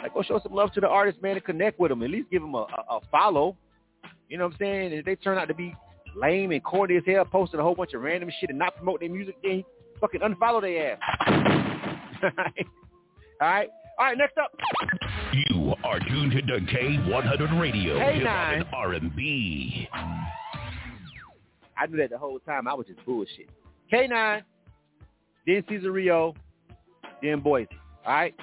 like go show some love to the artist, man, and connect with them. At least give them a, a, a follow. You know what I'm saying? If they turn out to be lame and corny as hell, posting a whole bunch of random shit and not promote their music, then fucking unfollow their ass. All right. All right. All right, Next up. You are tuned to K100 Radio, hip hop and R&B. I knew that the whole time. I was just bullshit. K9, then Caesar Rio, then Boise. All right.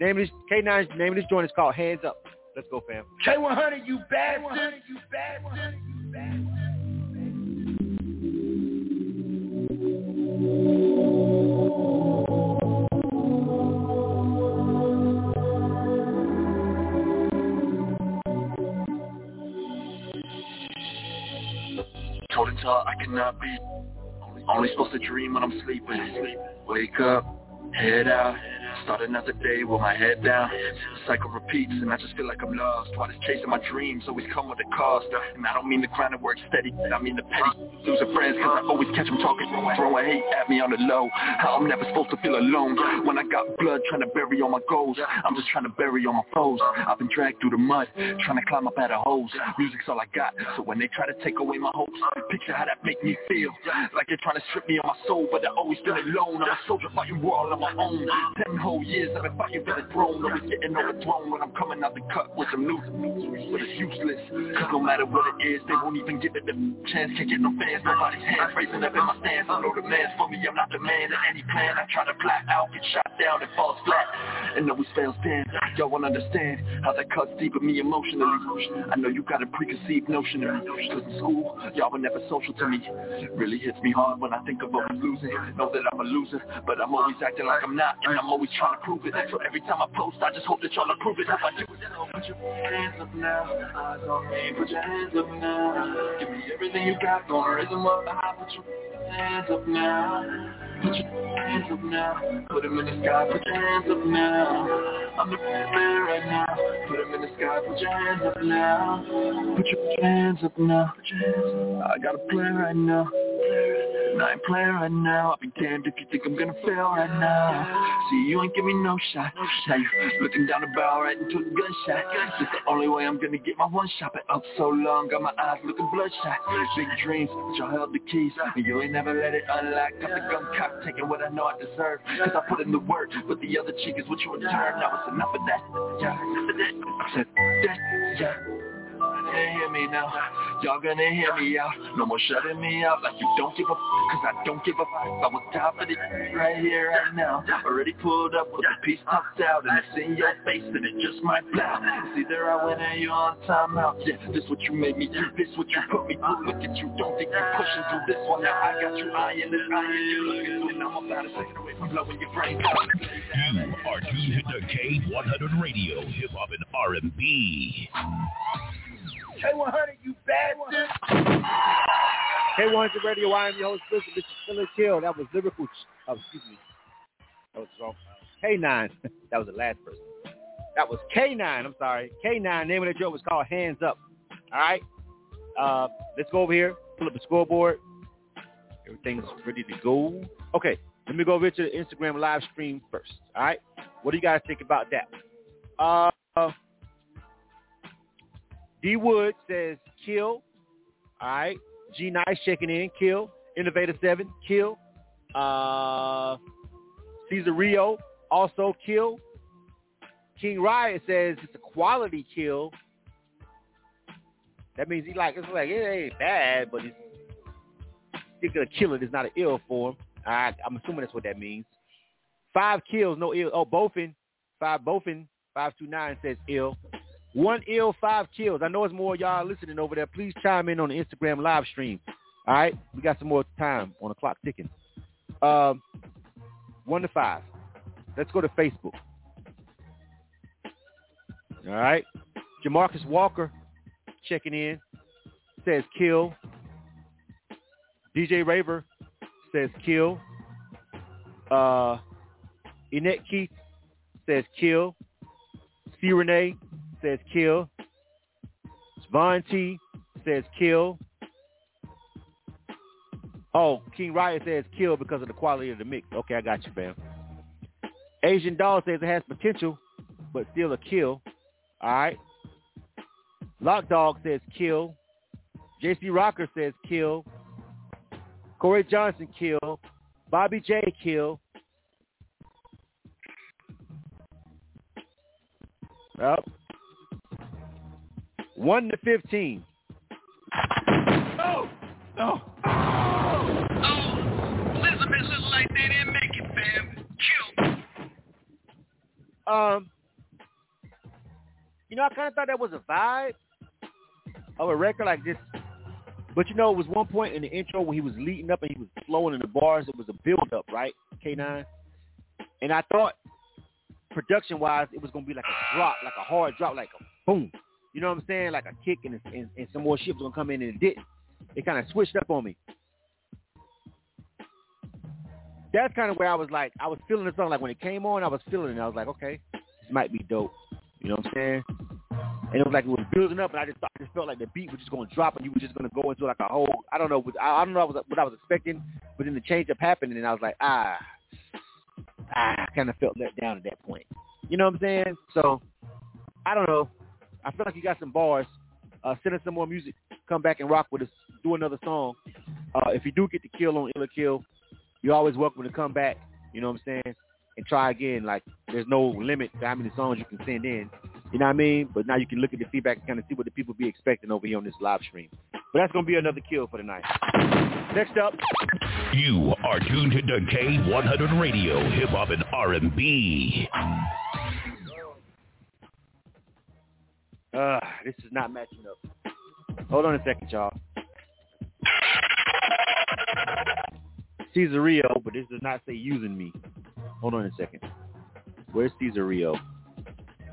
Name of this K9 name of this joint is called Hands Up. Let's go, fam. K100, you bastard. You bastard. Told it to her I cannot be. Only supposed to dream when I'm sleeping. Wake up, head out, Start another day with my head down. The cycle repeats and I just feel like I'm lost. While just chasing my dreams always come with a cost. And I don't mean the grind and work steady, I mean the petty. Losing friends cause I always catch them talking, throwing hate at me on the low. How I'm never supposed to feel alone. When I got blood trying to bury all my goals. I'm just trying to bury all my foes. I've been dragged through the mud, trying to climb up out of holes. Music's all I got, so when they try to take away my hopes, picture how that make me feel. Like they're trying to strip me of my soul, but I always been alone. I'm a soldier fighting war all on my own. Ten whole years I've been fighting for the throne, always getting overthrown when I'm coming out the cut with some news. But it's useless, cause no matter what it is, they won't even give it the chance. Can't get no fans, nobody's hands raising up in my stance. I know the man's for me, I'm not the man in any plan. I try to flat out, get shot down and falls flat. And always fails stand. Y'all won't understand how that cuts deep in me emotionally. I know you got a preconceived notion of me. Cause in school, y'all were never social to me. Really hits me hard when I think of always losing. Know that I'm a loser, but I'm always acting like I'm not. And I'm always trying to prove it. So every time I post, I just hope that y'all approve it. If I do it, put your hands up now. Eyes on me, put your hands up now. Give me everything you got, gonna raise them up high. Put your hands up now. Put your hands up now. Put them in the sky. Put your hands up now. I'm the man right now. Put them in the sky. Put your hands up now. Put your hands up now. I got a plan right now. And I ain't playing right now. I'll be damned if you think I'm gonna fail right now. See, you ain't give me no shot. Now you looking down the barrel right into a gunshot. This the only way I'm gonna get my one shot. Been up so long, got my eyes looking bloodshot. Big dreams, but y'all held the keys. And you ain't never let it unlock. Got the gun cocked, taking what I know I deserve. Cause I put in the work, but the other cheek is what you return. Now it's enough of that. Yeah, enough of that. Gonna hear me now. Y'all gonna hear me out. No more shutting me out like you don't give a f- cause I don't give a f- I was top of it right here, right now. Already pulled up with the piece tucked out and it's in your face and it just might blow. It's either I win or you on timeout. Yeah, this what you made me do. This what you put me through. Look at you, don't think you're pushing through this one. Now I got you eyeing this iron. You looking through and I'm about to take it away from blowing your brains out. You are tuned into K100 Radio, Hip Hop and R&B. K100, you bastard. K100 Radio, I am your host, Mr. Mr. Philly Kill. That was lyrical. Oh, excuse me. That was wrong. K9. that was the last person. That was K9. I'm sorry. K9. Name of the joke was called Hands Up. All right. Uh, let's go over here. Pull up the scoreboard. Everything's ready to go. Okay. Let me go over to the Instagram live stream first. All right. What do you guys think about that? Uh, D Wood says kill. All right. G Nice checking in. Kill. Innovator Seven. Kill. Uh, Caesar Rio also kill. King Riot says it's a quality kill. That means he like it's like it ain't bad, but it's thinking of kill it is not an ill for him. All right, I'm assuming that's what that means. Five kills, no ill. Oh, Bofin, five Bofin, five two nine says ill. One ill, five kills. I know it's more y'all listening over there. Please chime in on the Instagram live stream. All right, we got some more time on the clock ticking. Um, one to five. Let's go to Facebook. All right, Jamarcus Walker checking in says kill. DJ Raver says kill. Uh, Annette Keith says kill. C. Renee says kill. Svon T says kill. Oh, King Riot says kill because of the quality of the mix. Okay, I got you, fam. Asian Doll says it has potential, but still a kill. All right. Lock Dog says kill. JC Rocker says kill. Corey Johnson kill. Bobby J kill. Yep. One to fifteen. No. No. Oh. Oh. Elizabeth look like they didn't make it, fam. Kill. Um, you know, I kind of thought that was a vibe of a record like this. But you know, it was one point in the intro when he was leading up and he was flowing in the bars. It was a build up, right? K9. And I thought, production wise, it was gonna be like a drop, like a hard drop, like a boom. You know what I'm saying? Like a kick and, and, and some more shit was gonna come in and it didn't. It kind of switched up on me. that's kind of where I was like, I was feeling the song. Like when it came on, I was feeling it. I was like, okay, this might be dope. You know what I'm saying? And it was like it was building up, and I just thought, I just felt like the beat was just going to drop, and you were just going to go into like a whole. I don't know. I, don't know what I, was, what I was expecting, but then the change up happened, and I was like, ah, ah, I kind of felt let down at that point. You know what I'm saying? So I don't know. I feel like you got some bars. Uh, send us some more music. Come back and rock with us. Do another song. Uh, if you do get the kill on Ill or Kill, you're always welcome to come back. You know what I'm saying? And try again. Like there's no limit to how many songs you can send in. You know what I mean? But now you can look at the feedback and kind of see what the people be expecting over here on this live stream. But that's gonna be another kill for tonight. Next up, You are tuned to K100 Radio, Hip Hop and R&B. Uh, this is not matching up. Hold on a second, y'all. Cesario, but this does not say using me. Hold on a second. Where's Cesario?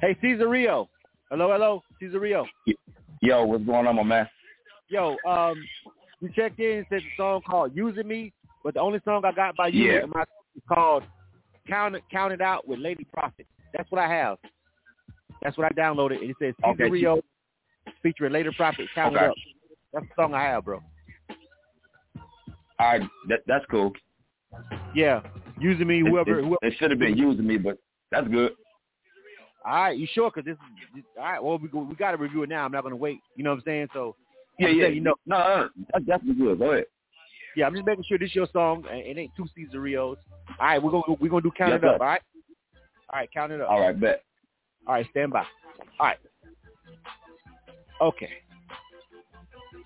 Hey, Cesario. Hello, hello, Cesario. Yo, what's going on, my man? Yo, um, you checked in and said the song called "Using Me," but the only song I got by you Yeah. in my is called "Count Count It Out" with Lady Prophet. That's what I have. That's what I downloaded, and it says Okay, Cesario oh featuring Lady Prophet. Count Okay. It Up. That's the song I have, bro. All right, that, that's cool. Yeah, using me, whoever, it, whoever. it should have been using me, but that's good. All right, you sure? Because this, this. All right, well, we we got to review it now. I'm not gonna wait. You know what I'm saying? So, Yeah, I'm yeah. saying, you know, no, no, no, that's definitely good. Go ahead. yeah, I'm just making sure this is your song. and It ain't two Cesarios. All right, we're gonna we're gonna do count Yes, it up. sir. All right. All right, count it up. All right, bet. All right, stand by. All right. Okay.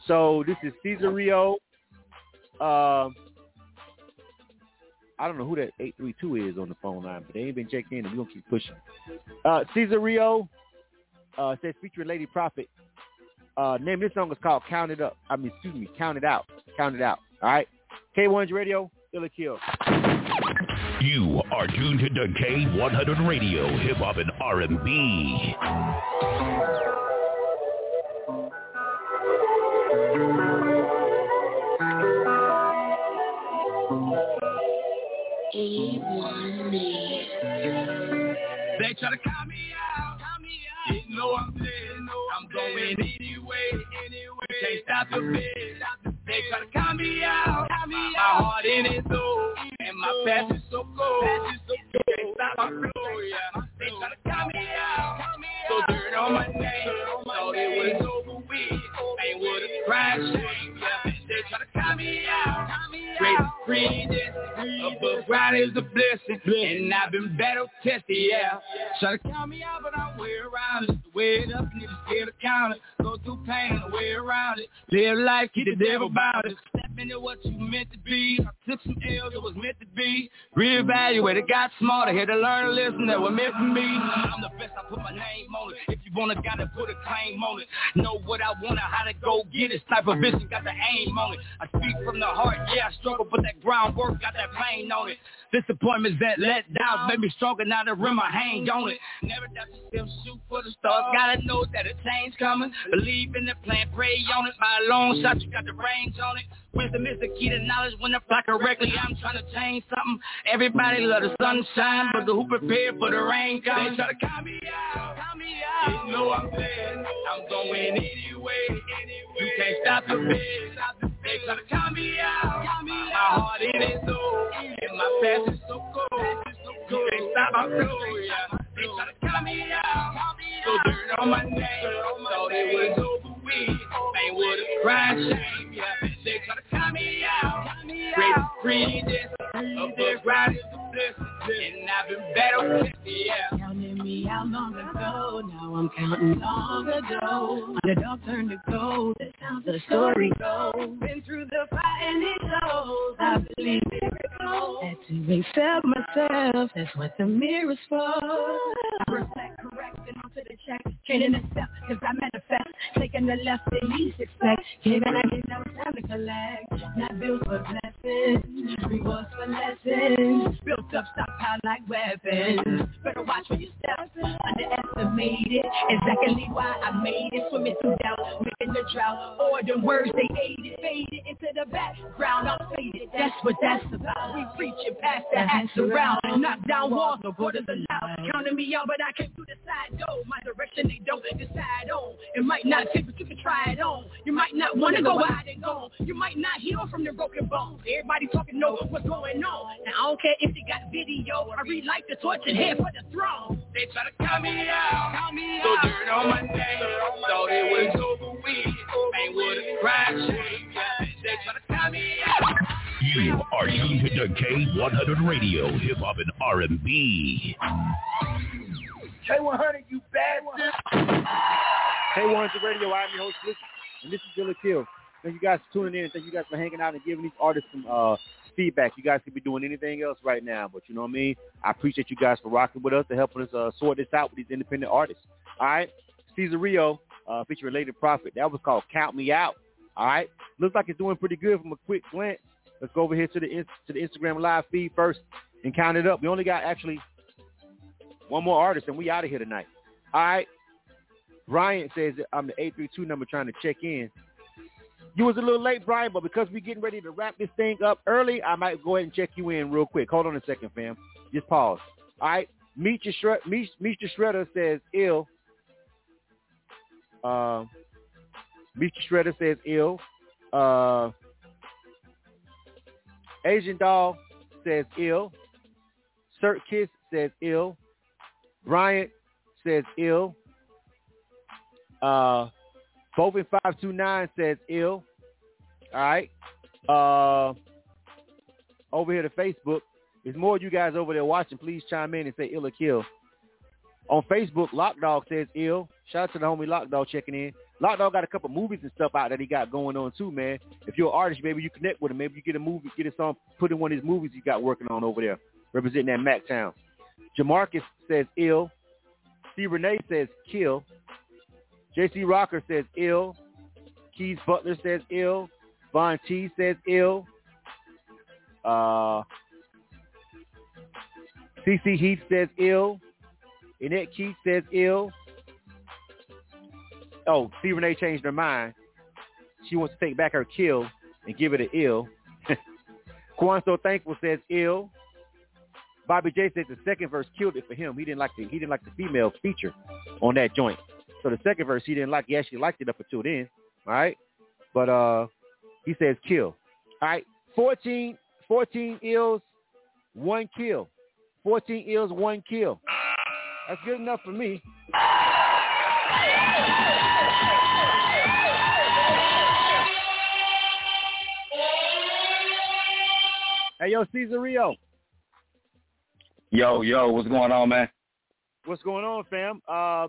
So this is Cesario. Um, I don't know who that 832 is on the phone line, but they ain't been checked in, and we're going to keep pushing. Uh, Cesario uh, says featuring Lady Prophet. Uh, name this song is called Count It Up. I mean, excuse me, Count It Out. Count It Out. All right? K1's Radio, Ill or Kill. You are tuned to K100 Radio, Hip Hop and R&B. They try to count me out. Didn't know I'm dead. I'm going anyway. Anyway. Can't stop the bed. They try to count me out. My heart in it though. My oh, past is so cold. Can't stop my flow, yeah. They try to count me out. So dirt on my name. Thought it was over with. Ain't what a cry shame, yeah. They try to count me out. Great freedom. Above ground is a blessing. And I've been battle tested, yeah. Try to count me out, but I'm way around it. The way it up, niggas scared to count it. Go through pain and the way around it. Live life, keep the devil about it. Into what you meant to be. I took some L's that was meant to be. Reevaluated, got smarter. Had to learn a lesson that was meant for me. I'm the best, I put my name on it. If you wanna, gotta put a claim on it. Know what I wanna, how to go get it. Sniper vision, got the aim on it. I speak from the heart, yeah, I struggle, but that groundwork got that pain on it. Disappointments that let down made me stronger now the rim I hang mm-hmm. on it. Never doubt yourself, shoot for the stars. Uh-huh. Gotta know that a change coming. Believe in the plan, pray on it. By a long mm-hmm. shot, you got the range on it. Wisdom is the key to knowledge. When apply correctly, I'm trying to change something. Everybody love the sunshine, but the who prepared for the rain coming? They try to count me out. Count me out. You know I'm there. I'm going anyway. anyway. You can't stop the. They try to count me out. My heart in it though. And my past is so cold. Can't stop my. They to count me out. So dirt on my name. Thought it was over with. What a crying shame, yeah. They try to count me out. Great freedom. Above ground is a blessing. And I've been tested, yeah. Counting me out long ago, now I'm counting long ago. Underdog turned to gold, that's how the story goes. Been through the fire and it shows, I believe miracles. Had to accept myself, that's what the mirror's for. I reflect, correct, and onto the check. The step, cause I manifest. Taking the left, the least expect. Giving I get no time to collect. Not built for rewards for lessons. Built locked up, stockpiled like weapons. Better watch where you step. Underestimated, exactly why I made it. Swimming through doubt, making the drought. Or the words they hated, faded into the background. I'm faded, that's what that's about. We preaching past the hats around. Knock down walls, no borders allowed. Counting me out, but I can't do the side door. My direction they don't decide on. It might not fit, but you can try it on. You might not want to go out and go. You might not heal from the broken bones. Everybody talking know what's going on. Now I don't care if they got video. I relight the torch and head for the throne. They try to count me out, count me so out. dirt on my name, thought it was over with. Ain't with a crash, they try to count me out. You are tuned to K100 Radio, Hip Hop and R&B. K100, you bad K100 Radio, I'm your host, Listen, and this is Billy Kill. Thank you guys for tuning in. Thank you guys for hanging out and giving these artists some uh, feedback. You guys could be doing anything else right now, but you know what I mean? I appreciate you guys for rocking with us and helping us uh, sort this out with these independent artists. All right? Caesar Rio, uh, Prophet. That was called Count Me Out. All right? Looks like it's doing pretty good from a quick glance. Let's go over here to the to the Instagram live feed first and count it up. We only got actually one more artist, and we out of here tonight. All right. Brian says I'm the 832 number trying to check in. You was a little late, Brian, but because we're getting ready to wrap this thing up early, I might go ahead and check you in real quick. Hold on a second, fam. Just pause. All right. Meet your shred. Meet, meet your shredder says ill. Uh, meet your shredder says ill. Uh, Asian doll says ill. Cert Kiss says ill. Bryant says ill. Uh, Bovin five two nine says ill. All right. Uh, over here to Facebook. There's more of you guys over there watching. Please chime in and say ill or kill. On Facebook, Lockdog says ill. Shout out to the homie Lockdog checking in. Lockdog got a couple movies and stuff out that he got going on too, man. If you're an artist, maybe you connect with him. Maybe you get a movie, get a song, put in one of his movies he got working on over there, representing that Mac Town. Jamarcus says ill. C. Renee says kill. J.C. Rocker says ill. Keys Butler says ill. Von T says ill. Uh, CC Heath says ill. Annette Keith says ill. Oh, C. Renee changed her mind. She wants to take back her kill and give it an ill. Quan So Thankful says ill. Bobby J says the second verse killed it for him. He didn't like the he didn't like the female feature on that joint. So the second verse he didn't like. He actually liked it up until then. All right. But uh he says kill. All right. 14, 14 ills, one kill. 14 ills, one kill. That's good enough for me. Hey, yo, Caesar Rio. Yo, yo, what's going on, man? What's going on, fam? Uh,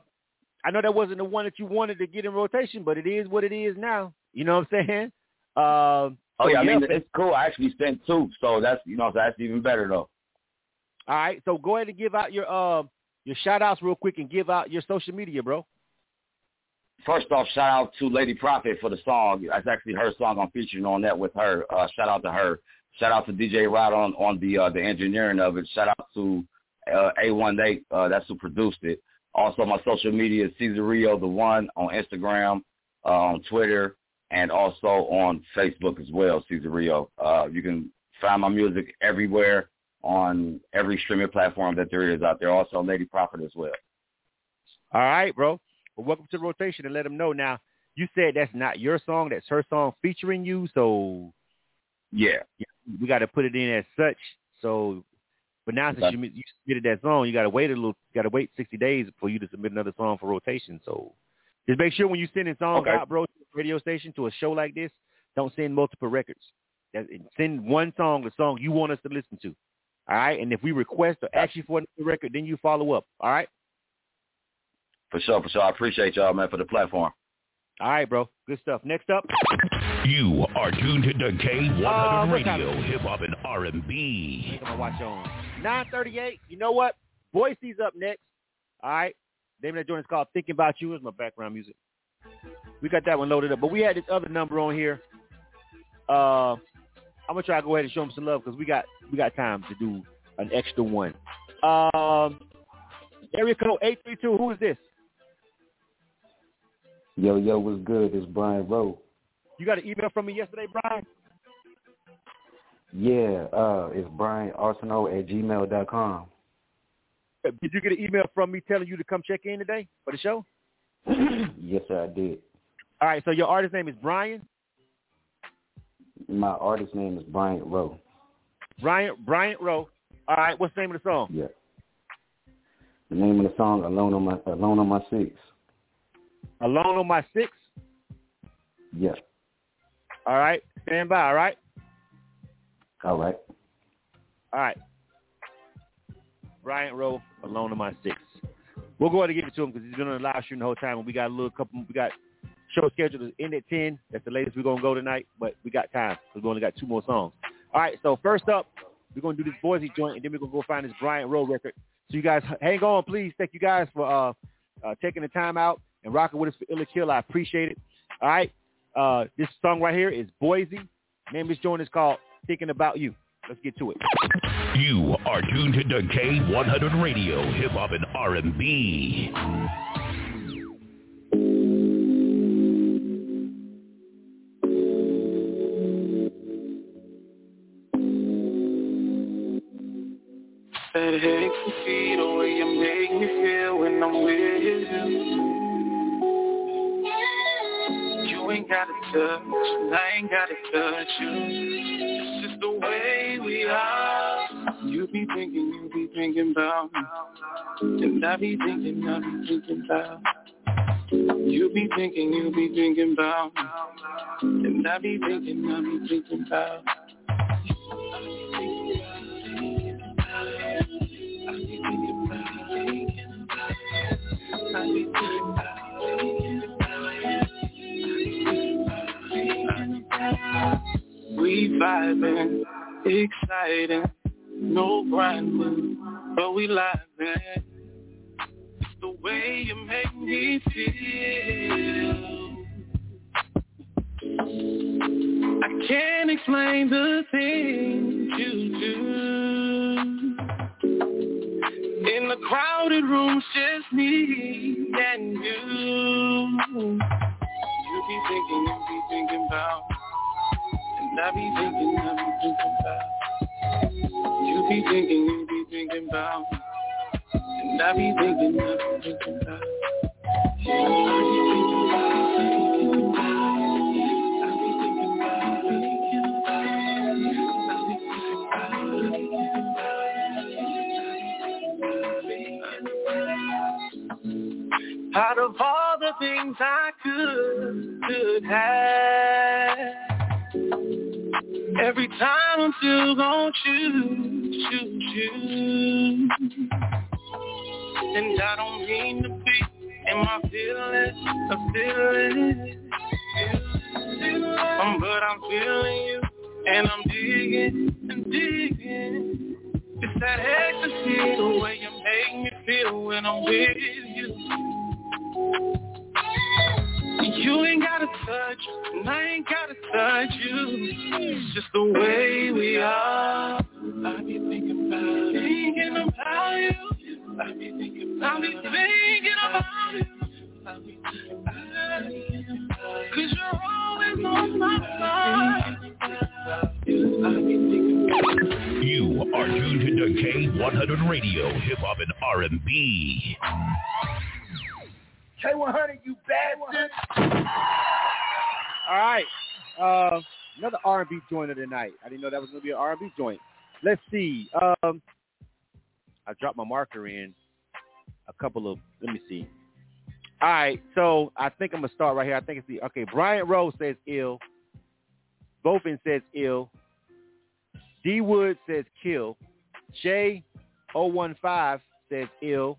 I know that wasn't the one that you wanted to get in rotation, but it is what it is now. You know what I'm saying? Uh, oh yeah, I mean it's cool. I actually sent two, so that's you know that's even better though. All right, so go ahead and give out your uh, your shout outs real quick and give out your social media, bro. First off, shout out to Lady Prophet for the song. That's actually her song. I'm featuring on that with her. Uh, shout out to her. Shout out to DJ Rod on on the uh, the engineering of it. Shout out to uh, A18. Uh, that's who produced it. Also, my social media is Caesar Rio the One on Instagram, uh, on Twitter, and also on Facebook as well, Caesar Rio. Uh, you can find my music everywhere on every streaming platform that there is out there. Also, Lady Prophet as well. All right, bro. Well, welcome to the rotation and let them know now. You said that's not your song; that's her song featuring you. So, yeah, we got to put it in as such. So, but now since you, you submitted that song, you got to wait a little. Got to wait sixty days for you to submit another song for rotation. So, just make sure when you send in songs okay. out, bro, to a radio station to a show like this, don't send multiple records. Send one song, the song you want us to listen to. All right, and if we request or ask you for another record, then you follow up. All right. For sure, for sure. I appreciate y'all, man, for the platform. All right, bro. Good stuff. Next up. You are tuned to K100 Uh, Radio. Hip Hop and R&B. I'm watch on 9:38. You know what? Boise's up next. All right. Name of that joint is called "Thinking About You." Is my background music. We got that one loaded up, but we had this other number on here. Uh, I'm gonna try to go ahead and show them some love because we got we got time to do an extra one. Um, area code eight three two. Who is this? Yo, yo, what's good? It's Brian Rowe. You got an email from me yesterday, Brian? Yeah, uh, it's Brian Arsenal at gmail dot com. Did you get an email from me telling you to come check in today for the show? yes, sir, I did. All right, so your artist name is Brian? My artist name is Bryant Rowe. Bryant Bryant Rowe. All right, what's the name of the song? Yeah. The name of the song, Alone on My Alone on My Six. Alone on My Six? Yeah. All right. Stand by, all right? All right. All right. Bryant Rowe, Alone on My Six. We'll go ahead and give it to him because he's been on the live stream the whole time. And we got a little couple. We got show scheduled to end at ten. That's the latest we're gonna go tonight, but we got time because we only got two more songs. All right. So first up, we're gonna do this Boise joint, and then we're gonna go find this Bryant Rowe record. So you guys hang on, please. Thank you guys for uh, uh, taking the time out and rocking with us for Ill or Kill. I appreciate it. All right. Uh, this song right here is Boise. Name of this joint is called Thinking About You. Let's get to it. You are tuned to K100 Radio, Hip Hop and R&B. Said hey to see the way you make me feel when I'm with you. You ain't gotta touch, and I ain't gotta touch you. It's just the way we are. You be thinking, you be thinking about me. And I be thinking, I be thinking about You be thinking, you be thinking about me. And I be thinking, I be thinking about We vibing, exciting, no grinding, but we livin'. The way you make me feel. I can't explain the things you do. In the crowded rooms, just me and you. You be thinking, you be thinking about and I be thinking, I be thinking about You. Be thinking, you be thinking about And I be thinking, I be thinking about You. Be thinking about thinking about Out of all the things I time I'm still gonna choose, choose, choose. And I don't mean to be in my feelings, I'm feeling um, but I'm feeling you, and I'm digging and digging. It's that ecstasy, the way you make me feel when I'm with you. You R&B joint of the night. I didn't know that was going to be an R&B joint. Let's see. Um, I dropped my marker in a couple of, let me see. All right, so I think I'm to start right here. I think it's the, okay, Bryant Rose says ill. Bofin says ill. D Wood says kill. J015 says ill.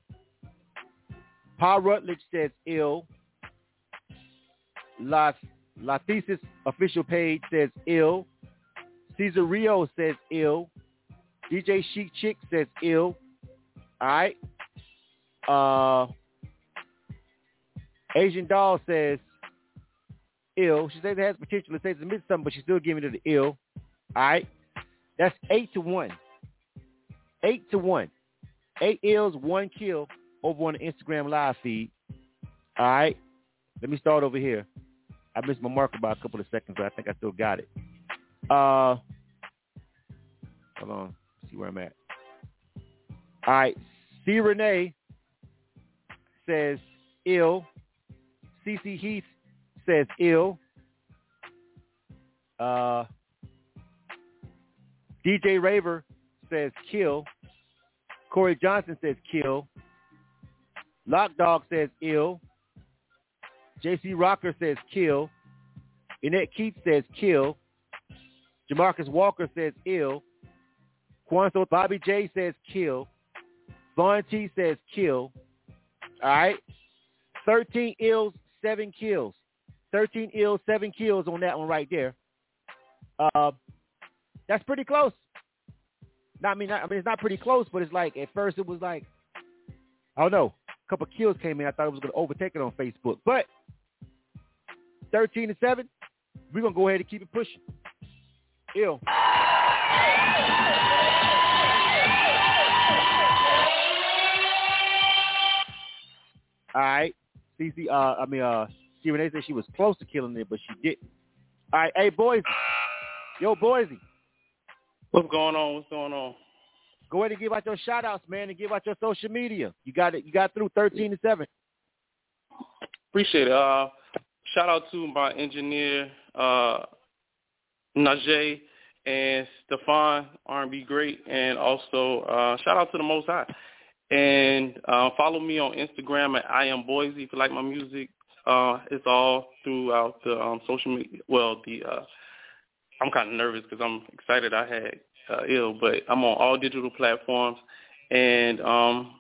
Paul Rutledge says ill. La, La Thesis official page says ill. Cesar Rio says ill. DJ Chic Chick says ill. All right. Uh, Asian Doll says ill. She says it has potential to say it's mid something, but she's still giving it the ill. All right. That's eight to one. eight to one. Eight ills, one kill over on the Instagram live feed. All right. Let me start over here. I missed my mark by a couple of seconds, but I think I still got it. Uh, hold on. See where I'm at. All right. C. Renee says ill. CC Heath says ill. Uh, DJ Raver says kill. Corey Johnson says kill. Lock Dog says ill. JC Rocker says kill. Annette Keith says kill. Jamarcus Walker says ill. Quanto Bobby J says kill. Vaughn T says kill. All right. 13 ills, 7 kills. 13 ills, 7 kills on that one right there. Uh, that's pretty close. Not, I mean, I mean, it's not pretty close, but it's like at first it was like, I don't know, a couple kills came in. I thought it was going to overtake it on Facebook, but 13 to seven, we're gonna go ahead and keep it pushing. Ill. All right. CC, uh, I mean, uh, Stephen A said she was close to killing it, but she didn't. All right. Hey, Boise. Yo, Boise. What's going on? What's going on? Go ahead and give out your shout outs, man, and give out your social media. You got it. You got through 13 to 7. Appreciate it. Uh, shout out to my engineer, uh, Najee and Stefan, R&B great, and also uh, shout out to the Most High. And uh, follow me on Instagram at I am Boise if you like my music. Uh, it's all throughout the um, social media. Well, the uh, I'm kind of nervous because I'm excited. I had uh, ill, but I'm on all digital platforms, and um,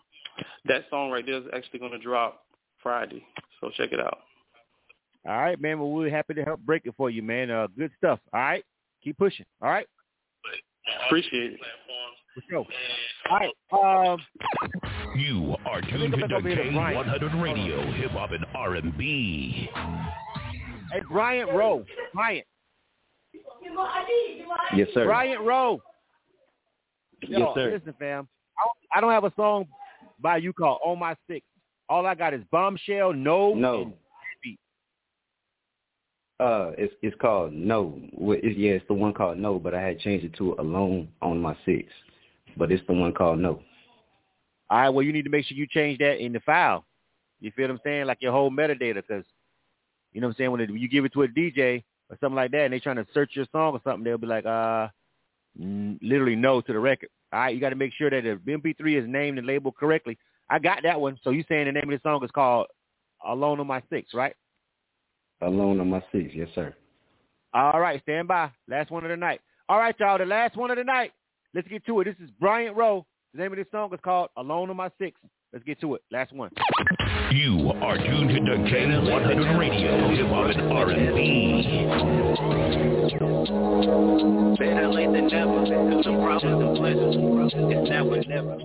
that song right there is actually going to drop Friday. So check it out. All right, man. Well, we're happy to help break it for you, man. Uh, good stuff. All right, keep pushing. All right. Appreciate it. For sure. All right. Um, you are tuned into K100 Radio, Hip Hop and R&B. Hey, Bryant Rowe. Bryant. Yes, sir. Bryant Rowe. Yo, yes, sir. Listen, fam. I don't have a song by you called "On My Six." All I got is "Bombshell," "No," no. Uh, it's it's called No. It's, yeah, it's the one called No, but I had changed it to Alone on my six. But it's the one called No. All right. Well, you need to make sure you change that in the file. You feel what I'm saying? Like your whole metadata, because you know what I'm saying. When, it, when you give it to a DJ or something like that, and they trying to search your song or something, they'll be like, uh, literally no to the record. All right. You got to make sure that the MP3 is named and labeled correctly. I got that one. So you saying the name of the song is called Alone on My Six, right? Alone on my six, yes, sir. All right, stand by. Last one of the night. All right, y'all, the last one of the night. Let's get to it. This is Bryant Rowe. The name of this song is called Alone on My Six. Let's get to it. Last one. You are tuned into K100 Radio, Hip Hop and R&B. Better late than never. Through some problems and pleasures. It's now or never.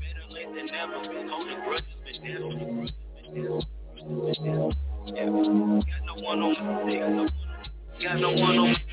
Better late than never. Holding grudges been down. Yeah. Got no one on my. Got no one on my.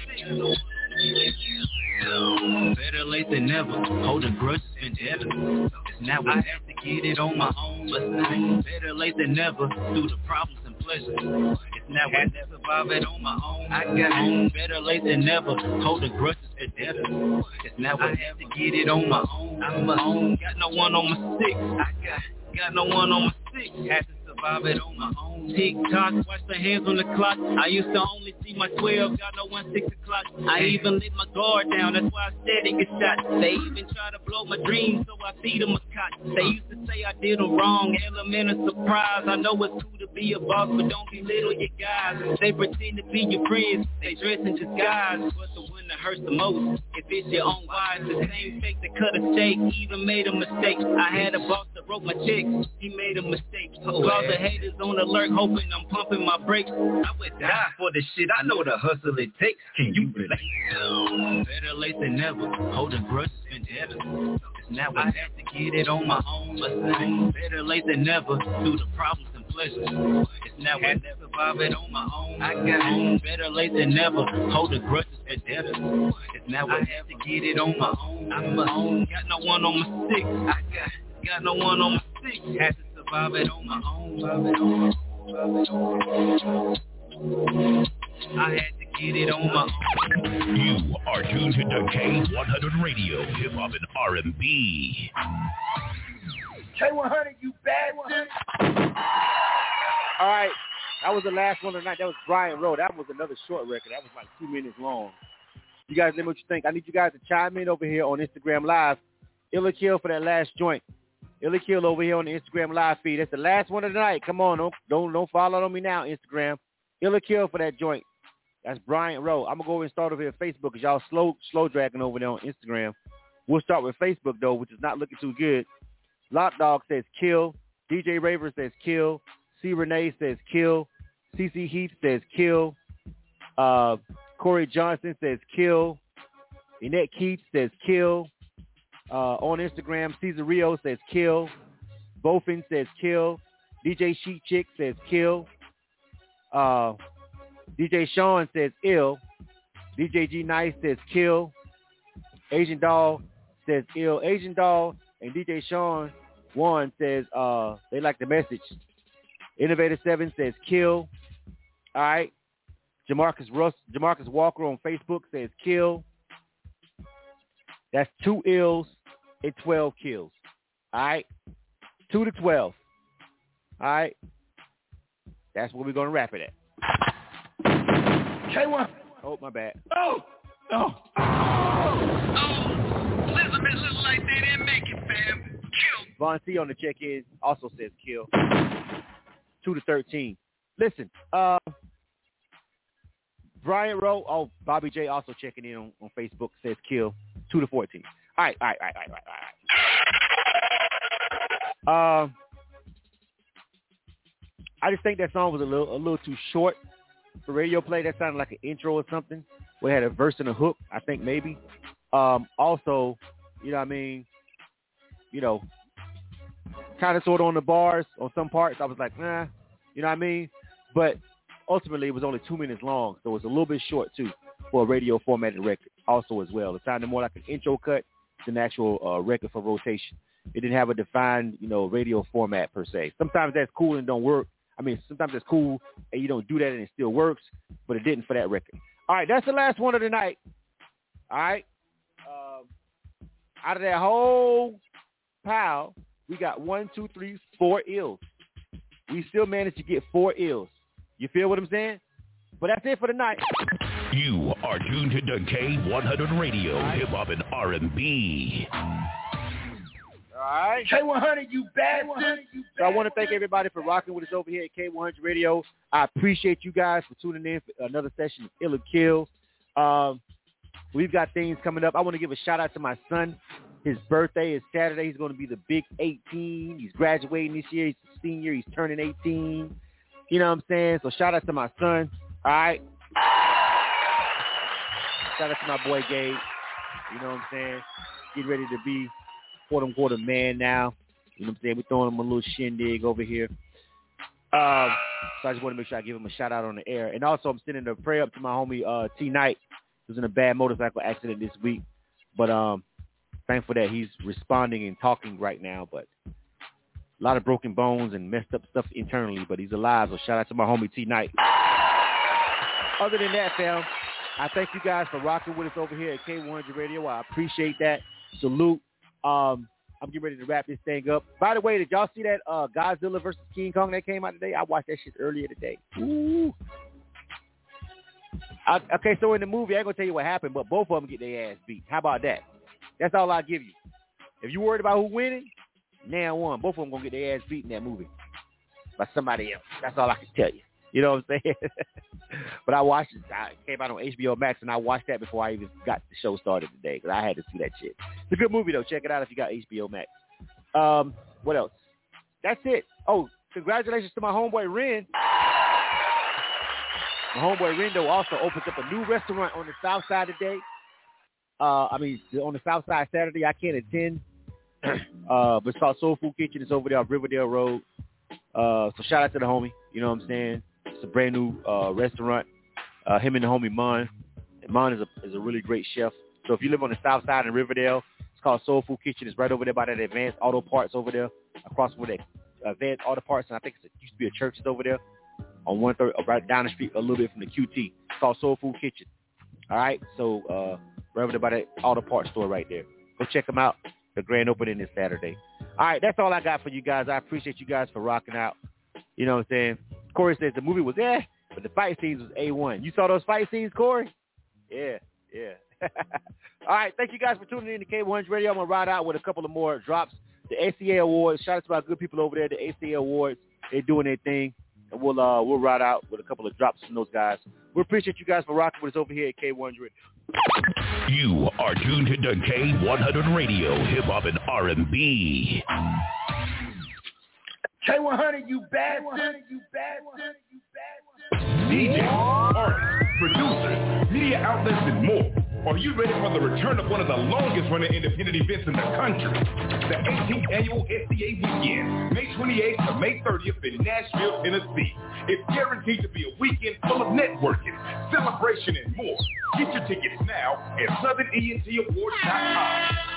Better late than never. Holding grudges dead. It's now I have to get it on my own. But better late than never. Through the problems and pleasures. It's now I have to survive it on my own. I got home. Better late than never. Holding grudges dead. It's now I have to get it on my own. I'm alone. Got no one on my stick. I got got no one on my stick. Had to survive it on my own. Tick tock, watch the hands on the clock. I used to only see my 12, got no one 6 o'clock. I even let my guard down, that's why I steady get shot. They even try to blow my dreams, so I feed them a cot. They used to say I did them wrong, element of surprise. I know it's cool to be a boss, but don't belittle your guys. They pretend to be your friends, they dress in disguise. But the one that hurts the most, if it's your own wives, the same fake that cut a steak, even made a mistake. I had a boss that wrote my checks, he made a mistake. Oh, Call the haters on alert, hoping I'm pumping my brakes. I would die for this shit. I know the hustle it takes. Can you relate? Better late than never. Holding grudges been dead. It's now I have to get it on my own. But better late than never. Through the problems and pleasures. It's now I never survive it on my own. I got home better late than never. Hold the grudges for debtors. It's now I have to get it on my own. I'm my own. Got no one on my stick. I got got no one on my stick. Had to survive it on my own. I had to get it on my own. You are tuned to K100 Radio, Hip Hop and R&B. K100, you bastard. All right. That was the last one tonight. That was Brian Rowe. That was another short record. That was like two minutes long. You guys let me know what you think. I need you guys to chime in over here on Instagram Live. Ill or Kill for that last joint. Ill or Kill over here on the Instagram Live feed. That's the last one of the night. Come on, don't don't, don't follow on me now, Instagram. Ill or Kill for that joint. That's Brian Rowe. I'm gonna go and start over here Facebook because y'all slow slow dragging over there on Instagram. We'll start with Facebook though, which is not looking too good. Lock Dog says kill. DJ Raver says kill. C Renee says kill. CC Heath says kill. Uh, Corey Johnson says kill. Annette Keith says kill. Uh, on Instagram, Cesar Rio says kill. Bofin says kill. DJ Sheet Chick says kill. Uh, DJ Sean says ill. DJ G Nice says kill. Asian Doll says ill. Asian Doll and DJ Sean one says uh they like the message. Innovator Seven says kill. All right. Jamarcus Russ Jamarcus Walker on Facebook says kill. That's two ills and twelve kills. All right. Two to twelve. All right. That's where we're gonna wrap it at. K1. Oh, my bad. Oh. Oh. Oh! Elizabeth look like they didn't make it, fam. Kill. Von C on the check-in also says kill. Two to thirteen. Listen, uh, Brian Rowe. Oh, Bobby J also checking in on, on Facebook says kill. Two to fourteen. All right, all right, all right, all right, all right. Um, I just think that song was a little a little too short for radio play. That sounded like an intro or something. We had a verse and a hook. I think maybe. Um, also, you know what I mean. You know, kind of sort of on the bars on some parts. I was like, nah, you know what I mean? But ultimately, it was only two minutes long, so it was a little bit short too for a radio formatted record. Also, as well, it sounded more like an intro cut an actual uh, record for rotation. It didn't have a defined, you know, radio format per se. Sometimes that's cool and don't work. I mean, sometimes it's cool and you don't do that and it still works, but it didn't for that record. All right, that's the last one of the night. All right. Um, out of that whole pile, we got one, two, three, four ills. We still managed to get four ills. You feel what I'm saying? But that's it for the night. You are tuned to K100 Radio, Hip Hop and R&B. All right. K100, you bastard. So I want to thank everybody for rocking with us over here at K100 Radio. I appreciate you guys for tuning in for another session of Ill or Kill. Um, we've got things coming up. I want to give a shout out to my son. His birthday is Saturday. He's going to be the big 18. He's graduating this year. He's a senior. He's turning 18. You know what I'm saying? So shout out to my son. All right. Shout out to my boy Gabe. You know what I'm saying? Getting ready to be quote unquote a man now. You know what I'm saying? We're throwing him a little shindig over here. Um, so I just want to make sure I give him a shout out on the air. And also I'm sending a prayer up to my homie uh, T Knight, who's in a bad motorcycle accident this week. But um, thankful that he's responding and talking right now. But a lot of broken bones and messed up stuff internally, but he's alive. So shout out to my homie T Knight. Other than that, fam, I thank you guys for rocking with us over here at K100 Radio. I appreciate that. Salute. Um, I'm getting ready to wrap this thing up. By the way, did y'all see that uh, Godzilla versus King Kong that came out today? I watched that shit earlier today. Ooh. I, okay, so in the movie, I ain't gonna tell you what happened, but both of them get their ass beat. How about that? That's all I give you. If you worried about who winning, now one. Both of them gonna get their ass beat in that movie by somebody else. That's all I can tell you. You know what I'm saying? but I watched it. I came out on HBO Max, and I watched that before I even got the show started today because I had to see that shit. It's a good movie though. Check it out if you got HBO Max. Um, what else? That's it. Oh, congratulations to my homeboy Ren. My homeboy Rendo also opens up a new restaurant on the south side today. Uh, I mean, on the south side Saturday. I can't attend, uh, but it's called Soul Food Kitchen. It's over there off Riverdale Road. Uh, so shout out to the homie. You know what I'm saying? It's a brand new uh, restaurant. Uh, him and the homie Mon. And Mon is a is a really great chef. So if you live on the south side in Riverdale, it's called Soul Food Kitchen. It's right over there by that Advanced Auto Parts over there, across from that Advanced Auto Parts, and I think it used to be a church that's over there on one third, right down the street a little bit from the QT. It's called Soul Food Kitchen. All right, so uh, right over there by that auto parts store right there. Go check them out. The grand opening is Saturday. All right, that's all I got for you guys. I appreciate you guys for rocking out. You know what I'm saying? Corey says the movie was eh, but the fight scenes was A1. You saw those fight scenes, Corey? Yeah, yeah. all right, thank you guys for tuning in to K100 Radio. I'm going to ride out with a couple of more drops. The SEA Awards, shout out to our good people over there, the SEA Awards. They're doing their thing. And we'll uh, we'll ride out with a couple of drops from those guys. We appreciate you guys for rocking with us over here at K100. You are tuned into K100 Radio, Hip Hop and R&B. K100, you bastard, you bastard, you bastard. DJs, artists, producers, media outlets, and more. Are you ready for the return of one of the longest running independent events in the country? The 18th annual SEA weekend, May 28th to May 30th in Nashville, Tennessee. It's guaranteed to be a weekend full of networking, celebration, and more. Get your tickets now at SouthernENTAwards.com.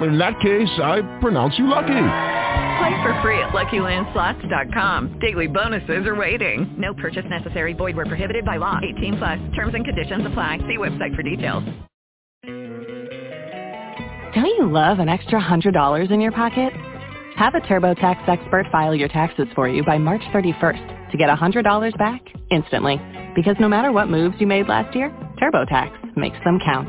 In that case, I pronounce you lucky. Play for free at LuckyLandSlots.com. Daily bonuses are waiting. No purchase necessary. Void where prohibited by law. 18 plus. Terms and conditions apply. See website for details. Don't you love an extra $100 in your pocket? Have a TurboTax expert file your taxes for you by March 31st to get $100 back instantly. Because no matter what moves you made last year, TurboTax makes them count.